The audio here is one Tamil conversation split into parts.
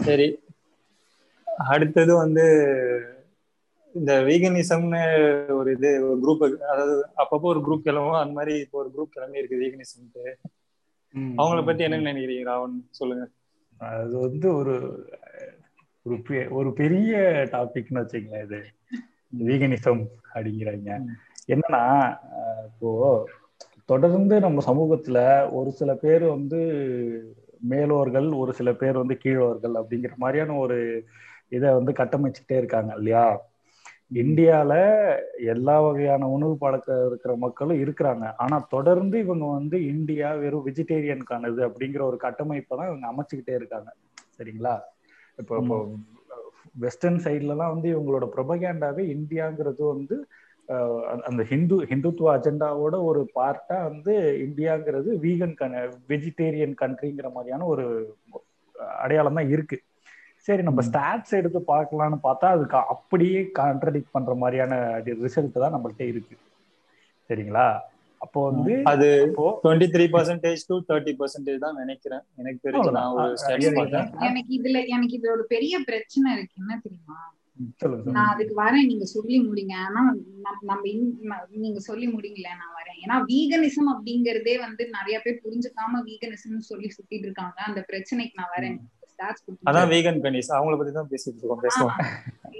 சரி. அடுத்தது வந்து இந்த வீகனிசம்னு ஒரு இது ஒரு குரூப் அதாவது அப்பப்போ ஒரு குரூப் கிளம்பும் அந்த மாதிரி இப்போ ஒரு குரூப் கிளம்பி இருக்கு வீகனிசம்ட்டு அவங்கள பத்தி என்ன நினைக்கிறீங்க ராவன்? சொல்லுங்க. அது வந்து ஒரு ஒரு ஒரு பெரிய டாபிக்னு வச்சுங்களேன் இது. வீகனிசம் அப்படிங்கிறாங்க. என்னன்னா இப்போ தொடர்ந்து நம்ம சமூகத்துல ஒரு சில பேர் வந்து மேலோர்கள் ஒரு சில பேர் வந்து கீழோர்கள் அப்படிங்கிற மாதிரியான ஒரு இதை வந்து கட்டமைச்சுட்டே இருக்காங்க இல்லையா? இந்தியால எல்லா வகையான உணவு பழக்கம் இருக்கிற மக்களும் இருக்கிறாங்க. ஆனா தொடர்ந்து இவங்க வந்து இந்தியா வெறும் வெஜிடேரியனுக்கானது அப்படிங்கிற ஒரு கட்டமைப்பை தான் இவங்க அமைச்சுக்கிட்டே இருக்காங்க. சரிங்களா? இப்போ இப்போ வெஸ்டர்ன் சைட்லலாம் வந்து இவங்களோட ப்ரொபகேண்டாவே இந்தியாங்கிறது வந்து அந்த- ஹிந்து ஹிந்துத்துவ அஜெண்டாவோட ஒரு பார்ட்டா வந்து இந்தியாங்கிறது வீகன் கன் வெஜிடேரியன் கண்ட்ரிங்கிற மாதிரியான ஒரு அடையாளம் தான் இருக்கு. சரி நம்ம ஸ்டாட்ஸ் எடுத்து பார்க்கலாம்னு பார்த்தா அதுக்கு அப்படியே கான்ட்ரடிக்ட் பண்ற மாதிரியான ரிசல்ட் தான் நம்மள்ட்ட இருக்கு. சரிங்களா? அப்போ வந்து அது twenty three percentage to thirty percentage தான் நினைக்கிறேன். எனக்கு தெரிஞ்சு நான் ஒரு. ஸ்டடி எனக்கு- பார்த்தேன். எனக்கு இதுல எனக்கு இது ஒரு பெரிய பிரச்சனை இருக்கு. என்ன தெரியுமா. நான் அதுக்கு வரேன் நீங்க சொல்லி முடிங்க. ஆனா நம்ம நீங்க சொல்லி முடிங்கல நான் வரேன். ஏன்னா வீகனிசம் அப்படிங்கறதே வந்து நிறைய பேர் புரிஞ்சுக்காம வீகனிசம் சொல்லி சுத்திட்டு இருக்காங்க. அந்த பிரச்சனைக்கு நான் வரேன். stats கொடுத்து- அதான் வீகன் கனிஸ் அவங்கள பத்தி தான் பேசிட்டு இருக்கோம் பேசுவோம்.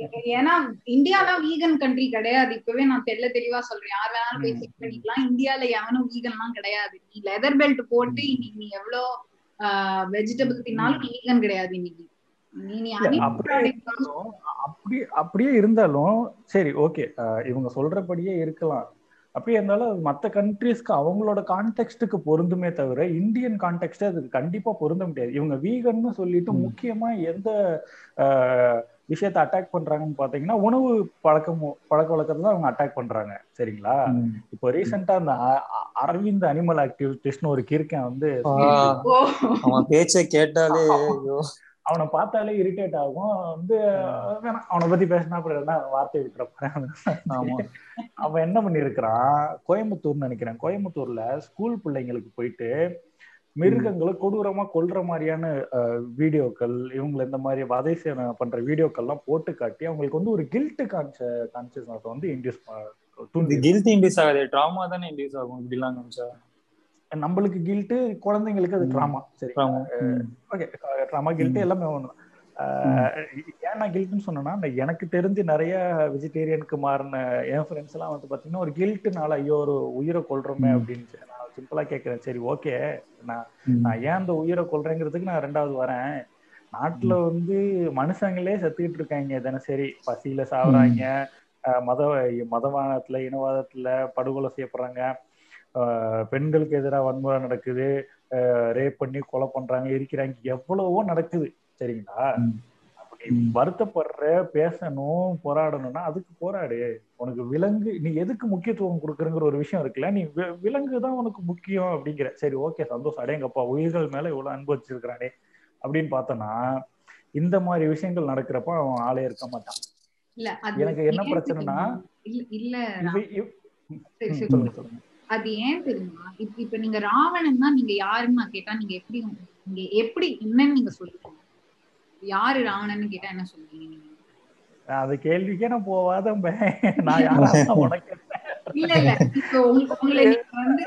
ஏ- ஏன்னா இந்தியாலாம் வீகன் கண்ட்ரி கிடையாது. இப்பவே நான் தெள்ள தெளிவா சொல்றேன். யார் வேணாலும் போய் செக் பண்ணிக்கலாம். இந்தியால எவனும் வீகன்லாம் கிடையாது. நீ லெதர் பெல்ட் போட்டு இன்னைக்கு நீ எவ்வளவு வெஜிடபிள் தின்னாலும் வீகன் கிடையாது இன்னைக்கு. அப்படி அப்படியே இருந்தாலும் சரி ஓகே. இவங்க சொல்றபடியே இருக்கலாம். அப்படியே இருந்தாலும் மற்ற கண்ட்ரீஸ்க்கு அவங்களோட கான்டெக்ட்டுக்கு பொருந்துமே தவிர இந்தியன் கான்டெக்ட் அதுக்கு கண்டிப்பா பொருந்த முடியாது. இவங்க வீகன்னு சொல்லிட்டு. முக்கியமா எந்த விஷயத்தை அட்டாக் பண்றாங்கன்னு பாத்தீங்கன்னா உணவு பழக்கம் பழக்க வழக்கத்தை தான் அவங்க அட்டாக் பண்றாங்க. சரிங்களா. இப்போ ரீசெண்டா அந்த அரவிந்த் அனிமல் ஆக்டிவிட்டிஸ்ட்னு ஒரு கிறுக்கன் வந்து பேச்சை கேட்டாலே ஐயோ. அவனை பார்த்தாலே இரிட்டேட் ஆகும். வந்து அவனை பத்தி பேசினா அப்புறம் என்ன வார்த்தை விட்டுறப்ப ஆமா. அவன் என்ன பண்ணிருக்கிறான் கோயம்புத்தூர்னு நினைக்கிறேன். கோயம்புத்தூர்ல ஸ்கூல் பிள்ளைங்களுக்கு போயிட்டு மிருகங்களை கொடூரமா கொல்ற மாதிரியான வீடியோக்கள் இவங்களை இந்த மாதிரி வதை பண்ற வீடியோக்கள்லாம் போட்டு காட்டி அவங்களுக்கு வந்து ஒரு கில்ட் கான்ச கான்சியஸ்னஸ் வந்து இன்டியூஸ் தூண்டி கில்ட் இண்டியூஸ் ஆகாது. ட்ராமா தானே இண்டியூஸ் ஆகும். இப்படிலாம் நினைச்சா. நம்மளுக்கு கில்ட்டு குழந்தைங்களுக்கு அது. ட்ராமா சரி. ஓகே ட்ராமா கில்ட்டு எல்லாமே ஒன்று ஏன் நான் கில்ட்னு சொன்னேன்னா எனக்கு தெரிஞ்சு நிறைய வெஜிடேரியனுக்கு மாறின என் ஃப்ரெண்ட்ஸ் எல்லாம் வந்து பாத்தீங்கன்னா ஒரு கில்ட்டுனால ஐயோ ஒரு உயிரை கொல்றோமே ம். அப்படின்னு நான் சிம்பிளா கேட்கறேன் சரி ஓகே நான் நான் ஏன் அந்த உயிரை கொல்றேங்கிறதுக்கு நான் ரெண்டாவது வரேன். நாட்டுல வந்து மனுஷங்களே செத்துக்கிட்டு இருக்காங்க. தினசரி பசியில சாவுறாங்க. மத மதவாதத்துல இனவாதத்துல படுகொலை செய்யப்படுறாங்க. பெண்களுக்கு எதிராக வன்முறை நடக்குது. ரேப் பண்ணி கொலை பண்றாங்க எரிக்கிறாங்க. எவ்வளவோ நடக்குது. சரிங்களா. வருத்தப்படுற பேசணும் போராடணும்னா அதுக்கு போராடு. உனக்கு விலங்கு நீ எதுக்கு முக்கியத்துவம் கொடுக்குறங்கிற ஒரு விஷயம் இருக்குல்ல நீ வி- விலங்கு தான் உனக்கு முக்கியம் அப்படிங்கிற. சரி ஓகே சந்தோஷம். அடேங்கப்பா உயிர்கள் மேல இவ்வளவு அன்பு வச்சிருக்கிறானே அப்படின்னு பார்த்தோன்னா இந்த மாதிரி விஷயங்கள் நடக்கிறப்ப அவன் ஆளே இருக்க மாட்டான். எனக்கு என்ன பிரச்சனைனா? இல்ல. சொல்லுங்க சொல்லுங்க. அது ஏன் தெரியுமா? இப்ப இப்ப நீங்க ராவணன் தான் நீங்க யாருன்னு நான் கேட்டா நீங்க எப்படி நீங்க எப்படி என்னன்னு நீங்க சொல்லுவீங்க யாரு ராவணன்னு கேட்டா என்ன சொல்லுவீங்க நீங்க? அது கேள்விக்கே நான் போவாத நான் யாரா உனக்கு என்ன? இல்ல இல்ல. இப்ப உங்க- உங்களை நீங்க வந்து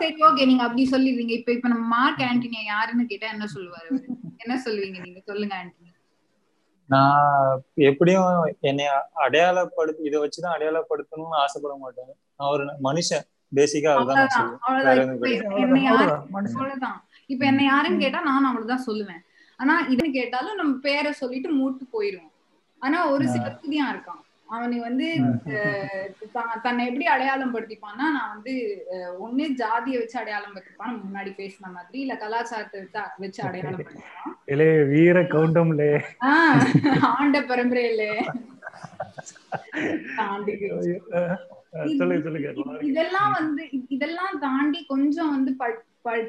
சரி ஓகே நீங்க அப்படி சொல்லிடுவீங்க இப்ப இப்ப நம்ம மார்க் ஆண்டனியா யாருன்னு கேட்டா என்ன சொல்லுவாரு? என்ன சொல்லுவீங்க நீங்க? சொல்லுங்க ஆண்டனி. நான் எப்படியும் என்னை அடையாளப்படுத்தி இதை வச்சுதான் அடையாளப்படுத்தணும்னு ஆசைப்பட மாட்டேன். நான் ஒரு மனுஷன். பேசிக்கா அவ்வளவுதான். இப்ப. என்னை யாருன்னு கேட்டா நான் அவ்வளவுதான் சொல்லுவேன். ஆனா இதுன்னு கேட்டாலும் நம்ம பேரை சொல்லிட்டு மூட்டு போயிருவோம் ஆனா ஒரு சில புதியா இருக்கான். அவனை வந்து தன்னை எப்படி அடையாளம் படுத்திப்பான்னா நான் வந்து ஒண்ணு ஜாதியை வச்சு அடையாளம் படுத்திப்பான் முன்னாடி பேசின மாதிரி இல்ல கலாச்சாரத்தை வச்சு வச்சு அடையாளம் படுத்திப்பான். வீர கவுண்டம்லே ஆஹ் ஆண்ட பரம்பரையில. இது- இதெல்லாம் வந்து இதெல்லாம் தாண்டி கொஞ்சம் வந்து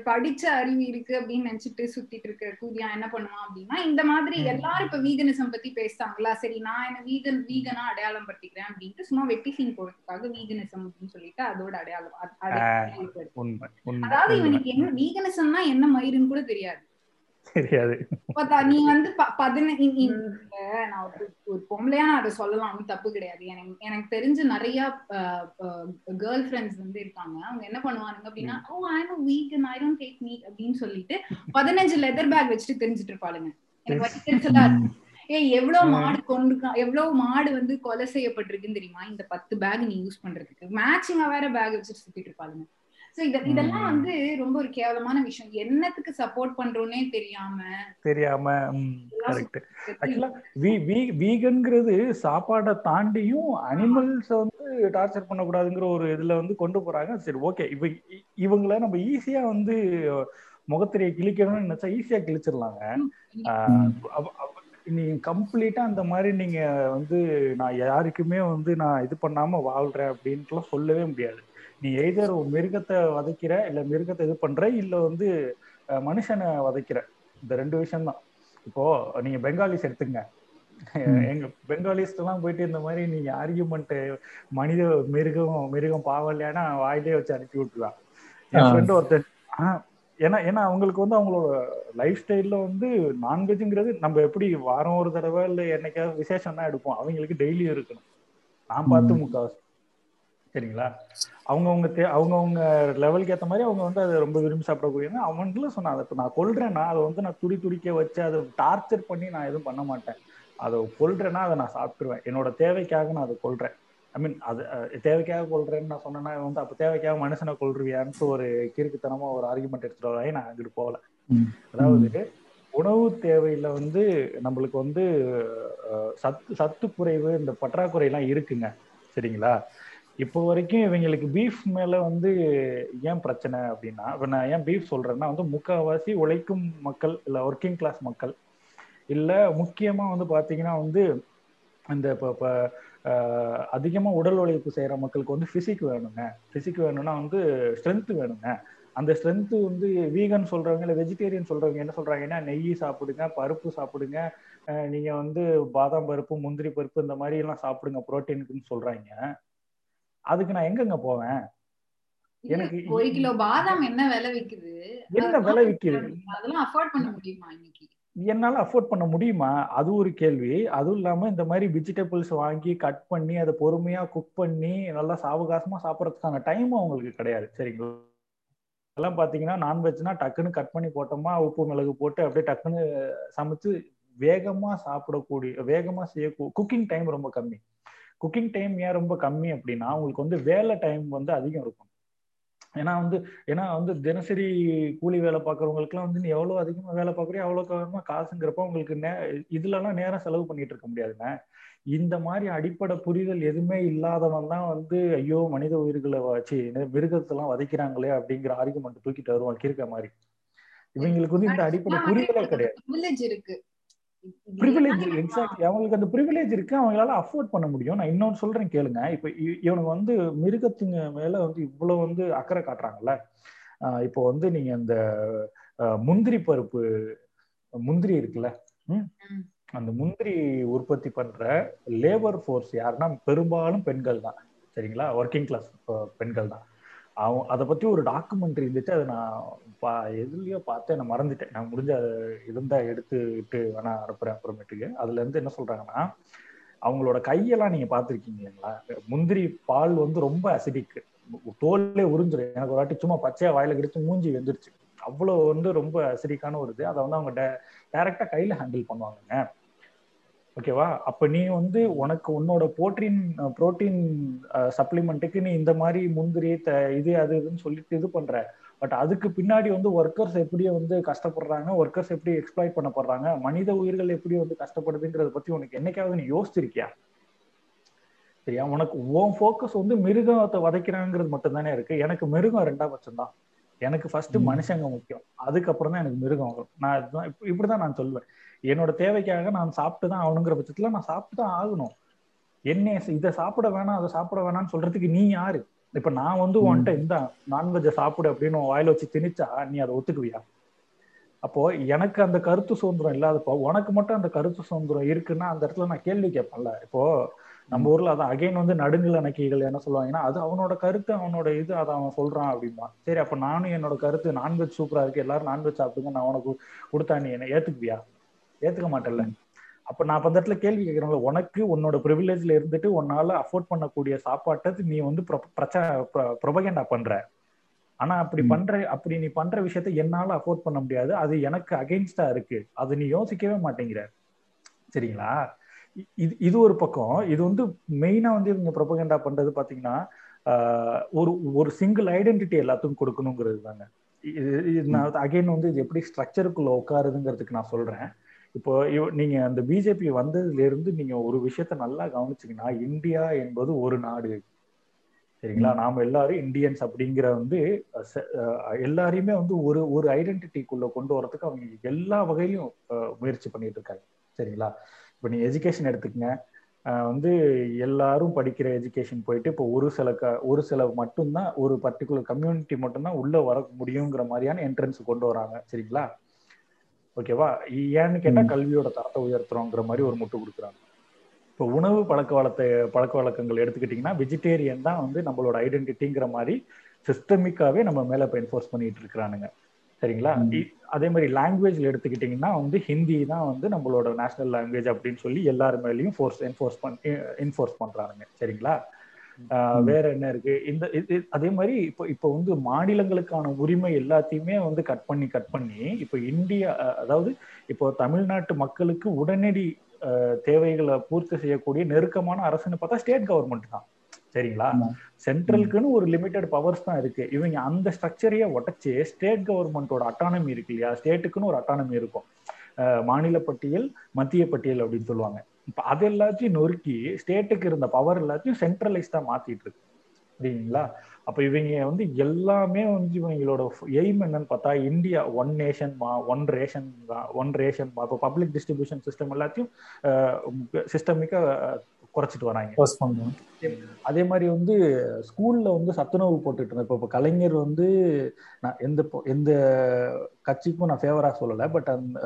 படிச்ச அறிவு இருக்கு அப்படின்னு நினைச்சிட்டு சுத்திட்டு இருக்க கூதியா என்ன பண்ணுவான் அப்படின்னா இந்த மாதிரி. எல்லாரும் இப்ப வீகனிசம் பத்தி பேசுறாங்களா சரி நான் என்ன வீகன் வீகனா அடையாளம் படுத்திக்கிறேன் அப்படின்ட்டு சும்மா வெட்டி சீன் போடுறதுக்காக வீகனிசம் அப்படின்னு சொல்லிட்டு அதோட அடையாளம் அதாவது. இவனுக்கு என்ன வீகனிசம்னா என்ன மயிருன்னு கூட தெரியாது தெரியாது. நீ வந்து ப- பதின இ- இ- இப்ப நான் ஒரு பொம்பளையா நான் அதை சொல்லலாம் தப்பு கிடையாது. எனக்கு எனக்கு தெரிஞ்ச நிறைய கேர்ள் ஃப்ரெண்ட்ஸ் வந்து இருக்காங்க. அவங்க என்ன பண்ணுவாங்க அப்படின்னா ஓ I know week I don't take meat அப்படின்னு சொல்லிட்டு பதினஞ்சு லெதர் பேக் வச்சுட்டு தெரிஞ்சிட்டு இருப்பாளுங்க. எனக்கு வட்டி தெரிஞ்சலா ஏய் எவ்வளவு மாடு கொண்டு எவ்வளவு மாடு வந்து கொலை செய்யப்பட்டிருக்குன்னு தெரியுமா? இந்த பத்து பேக் நீ யூஸ் பண்றதுக்கு. மேட்சிங்கா வேற பேக் வச்சுட்டு சுத்திட்டு இருப்பாளுங்க. சோ இத இதெல்லாம் வந்து ரொம்ப ஒரு கேவலமான விஷயம். என்னத்துக்கு சப்போர்ட் பண்றோன்னே தெரியாம. தெரியாம கரெக்ட் ஆக்சுவலா வீகன்ங்கிறது சாப்பாடை தாண்டியும் அனிமல்ஸ் வந்து டார்ச்சர் பண்ணக்கூடாதுங்கிற ஒரு இதுல வந்து கொண்டு போறாங்க. சரி ஓகே இவ இவங்கள நம்ம ஈஸியா வந்து முகத்திரையை கிழிக்கணும்னு நினைச்சா ஈஸியா கிழிச்சிடலாங்க. நீங்க கம்ப்ளீட்டா அந்த மாதிரி நீங்க வந்து நான் யாருக்குமே வந்து நான் இது பண்ணாம வாழ்றேன் அப்படின்ட்டுலாம் சொல்லவே முடியாது. நீ எய்தர் மிருகத்தை வதைக்கிற இல்ல மிருகத்தை இது பண்ற இல்ல வந்து மனுஷனை வதைக்கிற. இந்த ரெண்டு விஷயம் தான் இப்போ நீங்க பெங்காலிஸ் எடுத்துங்க. எங்க பெங்காலிஸ்ட் எல்லாம் போயிட்டு இந்த மாதிரி நீங்க ஆர்கியூமெண்ட் மனித மிருகம் மிருகம் பாவம் இல்லையானா வாயிலே வச்சு அனுப்பி விட்டுருவான் என். ஃப்ரெண்டு ஒருத்தன் ஆ, ஏன்னா ஏன்னா அவங்களுக்கு வந்து அவங்களோட லைஃப் ஸ்டைல்ல வந்து நான்வெஜ்ங்கிறது நம்ம எப்படி வாரம் ஒரு தடவை இல்லை என்னைக்காவது விசேஷம் தான் எடுப்போம். அவங்களுக்கு டெய்லியும் இருக்கணும். நான் பார்த்து முக்காவாசி சரிங்களா? அவங்கவுங்க தே அவங்கவுங்க லெவலுக்கு ஏற்ற மாதிரி அவங்க வந்து அதை ரொம்ப விரும்பி சாப்பிடக்கூடியவங்க அவன்ல சொன்னா அதை இப்போ நான் கொல்றேன்னா அதை வந்து நான் துடி துடிக்க வச்சு அதை டார்ச்சர் பண்ணி நான் எதுவும் பண்ண மாட்டேன். அதை கொல்றேன்னா அதை நான் சாப்பிட்டுருவேன். என்னோட தேவைக்காக நான் அதை கொல்றேன். ஐ மீன் அது தேவைக்காக கொல்றேன்னு நான் சொன்னேன்னா வந்து அப்போ தேவைக்காக மனுஷனை கொல்றியான்ட்டு ஒரு கிறுக்குத்தனமா ஒரு ஆர்குமெண்ட் எடுத்துட்டு வராங்க நான் அங்கிட்டு போகல. அதாவது உணவு தேவையில வந்து நம்மளுக்கு வந்து சத்து சத்து குறைவு இந்த பற்றாக்குறை எல்லாம் இருக்குங்க. சரிங்களா? இப்போ வரைக்கும் இவங்களுக்கு பீஃப் மேல வந்து ஏன் பிரச்சனை அப்படின்னா இப்போ நான் ஏன் பீஃப் சொல்றேன்னா வந்து முக்கால்வாசி உழைக்கும் மக்கள் இல்ல ஒர்க்கிங் கிளாஸ் மக்கள் இல்ல முக்கியமா வந்து பாத்தீங்கன்னா வந்து இந்த இப்போ இப்போ அதிகமாக உடல் உழைப்பு செய்கிற மக்களுக்கு வந்து ஃபிசிக் வேணுங்க. ஃபிசிக் வேணும்னா வந்து ஸ்ட்ரென்த் வேணுங்க. அந்த ஸ்ட்ரென்த்து வந்து வீகன் சொல்கிறவங்க இல்லை வெஜிடேரியன் சொல்கிறவங்க என்ன சொல்கிறாங்கன்னா நெய் சாப்பிடுங்க பருப்பு சாப்பிடுங்க நீங்கள் வந்து பாதாம் பருப்பு முந்திரி பருப்பு இந்த மாதிரிலாம் சாப்பிடுங்க புரோட்டீனுக்குன்னு சொல்கிறாங்க அதுக்கு நான் எங்கங்க போவேன்? எனக்கு ஒரு கிலோ பாதாம் என்ன விலை விக்குது? என்ன விலை விக்குது? அதெல்லாம் அஃபோர்ட் பண்ண முடியுமா இன்னைக்கு? என்னால அஃபோர்ட் பண்ண முடியுமா? அது ஒரு கேள்வி. அதுவும் இல்லாம இந்த மாதிரி வெஜிடபிள்ஸ் வாங்கி கட் பண்ணி அதை பொறுமையா குக் பண்ணி நல்லா சாவகாசமா சாப்பிடறதுக்கான டைம் அவங்களுக்கு கிடையாது. சரிங்களா? எல்லாம் பாத்தீங்கன்னா நான்வெஜ்னா டக்குன்னு கட் பண்ணி போட்டோமா உப்பு மிளகு போட்டு அப்படியே டக்குன்னு சமைச்சு வேகமா சாப்பிடக்கூடிய வேகமா செய்ய குக்கிங் டைம் ரொம்ப கம்மி. குக்கிங் டைம் ஏன் ரொம்ப கம்மி அப்படின்னா உங்களுக்கு வந்து வேலை டைம் வந்து அதிகம் இருக்கும். ஏன்னா வந்து ஏன்னா வந்து தினசரி கூலி வேலை பார்க்குறவங்களுக்குலாம் வந்து நீ எவ்வளோ அதிகமாக வேலை பார்க்குறியோ அவ்வளோ அதிகமாக காசுங்கிறப்ப உங்களுக்கு நே இதுலலாம் நேரம் செலவு பண்ணிட்டு இருக்க முடியாதுங்க இந்த மாதிரி அடிப்படை புரிதல் எதுவுமே இல்லாதவன் தான் வந்து ஐயோ மனித உயிர்களை வச்சு மிருகத்தெல்லாம் வதைக்கிறாங்களே அப்படிங்கிற ஆர்குமெண்ட் தூக்கிட்டு வருவான் கிறுக்க மாதிரி. இவங்களுக்கு வந்து இந்த அடிப்படை புரிதலே கிடையாது. ப்ரிவிலேஜ் எக்ஸாக்ட்லி அவங்களுக்கு அந்த ப்ரிவிலேஜ் இருக்கு. அவங்களால அஃபோர்ட் பண்ண முடியும். நான் இன்னொன்று சொல்றேன் கேளுங்க. இப்ப இவனுக்கு வந்து மிருகத்துங்க மேல வந்து இவ்வளவு வந்து அக்கறை காட்டுறாங்கல்ல? இப்போ வந்து நீங்க இந்த ஆஹ் முந்திரி பருப்பு முந்திரி இருக்குல்ல. அந்த முந்திரி உற்பத்தி பண்ற லேபர் ஃபோர்ஸ் யாருன்னா பெரும்பாலும் பெண்கள் தான் சரிங்களா? ஒர்க்கிங் கிளாஸ் பெண்கள் தான் அவன் அதை பத்தி ஒரு டாக்குமெண்ட்ரி இருந்துச்சு அதை நான் பா எதுலயோ பார்த்தேன். நான் மறந்துட்டேன். நான் முடிஞ்ச இருந்தால் இருந்தா எடுத்துட்டு வேணா அனுப்புறேன் அப்புறமேட்டுக்கு. அதுல இருந்து என்ன சொல்றாங்கன்னா அவங்களோட கையெல்லாம் நீங்க பார்த்திருக்கீங்க இல்லைங்களா? முந்திரி பால் வந்து ரொம்ப அசிடிக் தோல்லே உறிஞ்சிடும் எனக்கு ஒரு வாட்டி சும்மா பச்சையா வாயில கிடைச்சு மூஞ்சி வெந்துருச்சு. அவ்வளவு வந்து ரொம்ப அசிடிக்கான ஒரு இது. அதை வந்து அவங்க டைரக்டா கையில ஹேண்டில் பண்ணுவாங்கங்க. ஓகேவா? அப்ப நீ வந்து உனக்கு உன்னோட புரோட்டீன் புரோட்டீன் சப்ளிமெண்ட்டுக்கு நீ இந்த மாதிரி முந்திரி த- இது அது இதுன்னு சொல்லிட்டு இது பண்ற. பட் அதுக்கு பின்னாடி வந்து ஒர்க்கர்ஸ் எப்படி வந்து கஷ்டப்படுறாங்க ஒர்க்கர்ஸ் எப்படி எக்ஸ்ப்ளாய்ட் பண்ணப்படுறாங்க மனித உயிர்கள் எப்படி வந்து கஷ்டப்படுதுங்கிறத பத்தி உனக்கு என்னைக்காவது நீ யோசிச்சிருக்கியா? சரியா? உனக்கு உன் ஃபோக்கஸ் வந்து மிருகத்தை வதைக்கிறாங்கிறது மட்டும் தானே இருக்கு. எனக்கு மிருகம் ரெண்டாம் பட்சம் தான் எனக்கு ஃபர்ஸ்ட். மனுஷங்க முக்கியம். அதுக்கப்புறம் தான் எனக்கு மிருகம் வரும். நான் இப்படிதான் நான் சொல்லுவேன் என்னோட தேவைக்காக நான் சாப்பிட்டு தான் ஆகணுங்கிற பட்சத்துல நான் சாப்பிட்டு தான் ஆகணும் என்ன இதை சாப்பிட வேணாம் அதை சாப்பிட வேணாம்னு சொல்றதுக்கு நீ யாரு? இப்ப நான் வந்து ம். உன்கிட்ட இந்த நான்வெஜ்ஜை சாப்பிடு அப்படின்னு வாயில வச்சு திணிச்சா நீ அதை ஒத்துக்குவியா? அப்போ எனக்கு அந்த கருத்து சுதந்திரம் இல்லாதப்போ உனக்கு மட்டும் அந்த கருத்து சுதந்திரம் இருக்குன்னா அந்த இடத்துல நான் கேள்வி கேட்பேன்ல. இப்போ நம்ம ஊர்ல அதான் அகைன் வந்து நடுநில நக்கிகள் என்ன சொல்லுவாங்கன்னா அது அவனோட கருத்து அவனோட இது அதை அவன் சொல்றான் அப்படிமா சரி அப்ப நானும் என்னோட கருத்து நான்வெஜ் சூப்பரா இருக்கு எல்லாரும் நான்வெஜ் சாப்பிடுங்க நான் உனக்கு கொடுத்தா நீ என்ன ஏத்துக்குவியா? ஏத்துக்க மாட்டேன்ல. அப்ப நான் அந்த இடத்துல கேள்வி கேட்கிறேன்ல உனக்கு உன்னோட ப்ரிவிலேஜ்ல இருந்துட்டு உன்னால அஃபோர்ட் பண்ணக்கூடிய சாப்பாட்டை நீ வந்து பிரச்சனை ப்ரொபகேண்டா பண்ற. ஆனா அப்படி பண்ற அப்படி நீ பண்ற விஷயத்த என்னால அஃபோர்ட் பண்ண முடியாது. அது எனக்கு அகெயின்ஸ்டா இருக்கு. அது நீ யோசிக்கவே மாட்டேங்கிற. சரிங்களா? இது இது ஒரு பக்கம். இது வந்து மெயினா வந்து இவங்க ப்ரொபகண்டா பண்றது பாத்தீங்கன்னா ஒரு ஒரு சிங்கிள் ஐடென்டிட்டி எல்லாத்துக்கும் கொடுக்கணுங்கிறது தாங்க. இது நான் அகைன் வந்து இது எப்படி ஸ்ட்ரக்சருக்குள்ள உட்காருதுங்கிறதுக்கு நான் சொல்றேன். இப்போ நீங்க அந்த பிஜேபி வந்ததுல இருந்து நீங்க ஒரு விஷயத்த நல்லா கவனிச்சீங்கன்னா இந்தியா என்பது ஒரு நாடு. சரிங்களா? நாம எல்லாரும் இந்தியன்ஸ் அப்படிங்கிற வந்து எல்லாரையுமே வந்து ஒரு ஒரு ஐடென்டிட்டிக்குள்ள கொண்டு வரதுக்கு அவங்க எல்லா வகையிலும் முயற்சி பண்ணிட்டு இருக்காங்க சரிங்களா? இப்போ நீ எஜுகேஷன் எடுத்துக்கங்க. வந்து எல்லாரும் படிக்கிற எஜுகேஷன் போயிட்டு இப்போ ஒரு சில க ஒரு சில மட்டும்தான் ஒரு பர்டிகுலர் கம்யூனிட்டி மட்டும்தான் உள்ள வர முடியுங்கிற மாதிரியான என்ட்ரன்ஸ் கொண்டு வராங்க. சரிங்களா? ஓகேவா? ஏன்னு கேட்டா கல்வியோட தரத்தை உயர்த்துறோங்கிற மாதிரி ஒரு முட்டு கொடுக்குறாங்க. இப்போ உணவு பழக்க வளத்தை பழக்க வழக்கங்கள் எடுத்துக்கிட்டிங்கன்னா வெஜிடேரியன் தான் வந்து நம்மளோட ஐடென்டிட்டிங்கிற மாதிரி சிஸ்டமிக்காவே நம்ம மேல இப்போ என்ஃபோர்ஸ் பண்ணிட்டு இருக்கிறானுங்க. சரிங்களா? அதே மாதிரி லாங்குவேஜ்ல எடுத்துக்கிட்டிங்கன்னா வந்து ஹிந்தி தான் வந்து நம்மளோட நேஷனல் லாங்குவேஜ் அப்படின்னு சொல்லி எல்லாரு மேலேயும் ஃபோர்ஸ் என்ஃபோர்ஸ் பண்ணி என்ஃபோர்ஸ் பண்றானுங்க. சரிங்களா? வேற என்ன இருக்கு? இந்த அதே மாதிரி இப்போ இப்போ வந்து மாநிலங்களுக்கான உரிமை எல்லாத்தையுமே வந்து கட் பண்ணி கட் பண்ணி இப்போ இந்தியா அதாவது இப்போ தமிழ்நாட்டு மக்களுக்கு உடனடி தேவைகளை பூர்த்தி செய்யக்கூடிய நெருக்கமான அரசுன்னு பார்த்தா ஸ்டேட் கவர்மெண்ட் தான். சரிங்களா? சென்ட்ரலுக்குன்னு ஒரு லிமிடெட் பவர்ஸ் தான் இருக்கு. இவங்க அந்த ஸ்ட்ரக்சரையே உடச்சு ஸ்டேட் கவர்மெண்டோட அட்டானமி இருக்கு இல்லையா? ஸ்டேட்டுக்குன்னு ஒரு அட்டானமி இருக்கும். மாநில பட்டியல் மத்திய பட்டியல் அப்படின்னு சொல்லுவாங்க. இப்ப அது எல்லாத்தையும் நொறுக்கி ஸ்டேட்டுக்கு இருந்த பவர் எல்லாத்தையும் சென்ட்ரலைஸ்டா மாத்திட்டு இருக்கு. சரிங்களா அப்ப இவங்க வந்து எல்லாமே வந்து இவங்களோட எய்ம் என்னன்னு பார்த்தா இந்தியா ஒன் நேஷன் மா ஒன் ரேஷன் ஒன் ரேஷன் மா இப்போ பப்ளிக் டிஸ்ட்ரிபியூஷன் சிஸ்டம் எல்லாத்தையும் சிஸ்டமிக்க குறைச்சிட்டு வராங்க. அதே மாதிரி வந்து ஸ்கூல்ல வந்து சத்துணவு போட்டுட்டு இருந்தேன். இப்போ இப்போ கலைஞர் வந்து நான் எந்த எந்த கட்சிக்கும் நான் ஃபேவரா சொல்லலை. பட் அந்த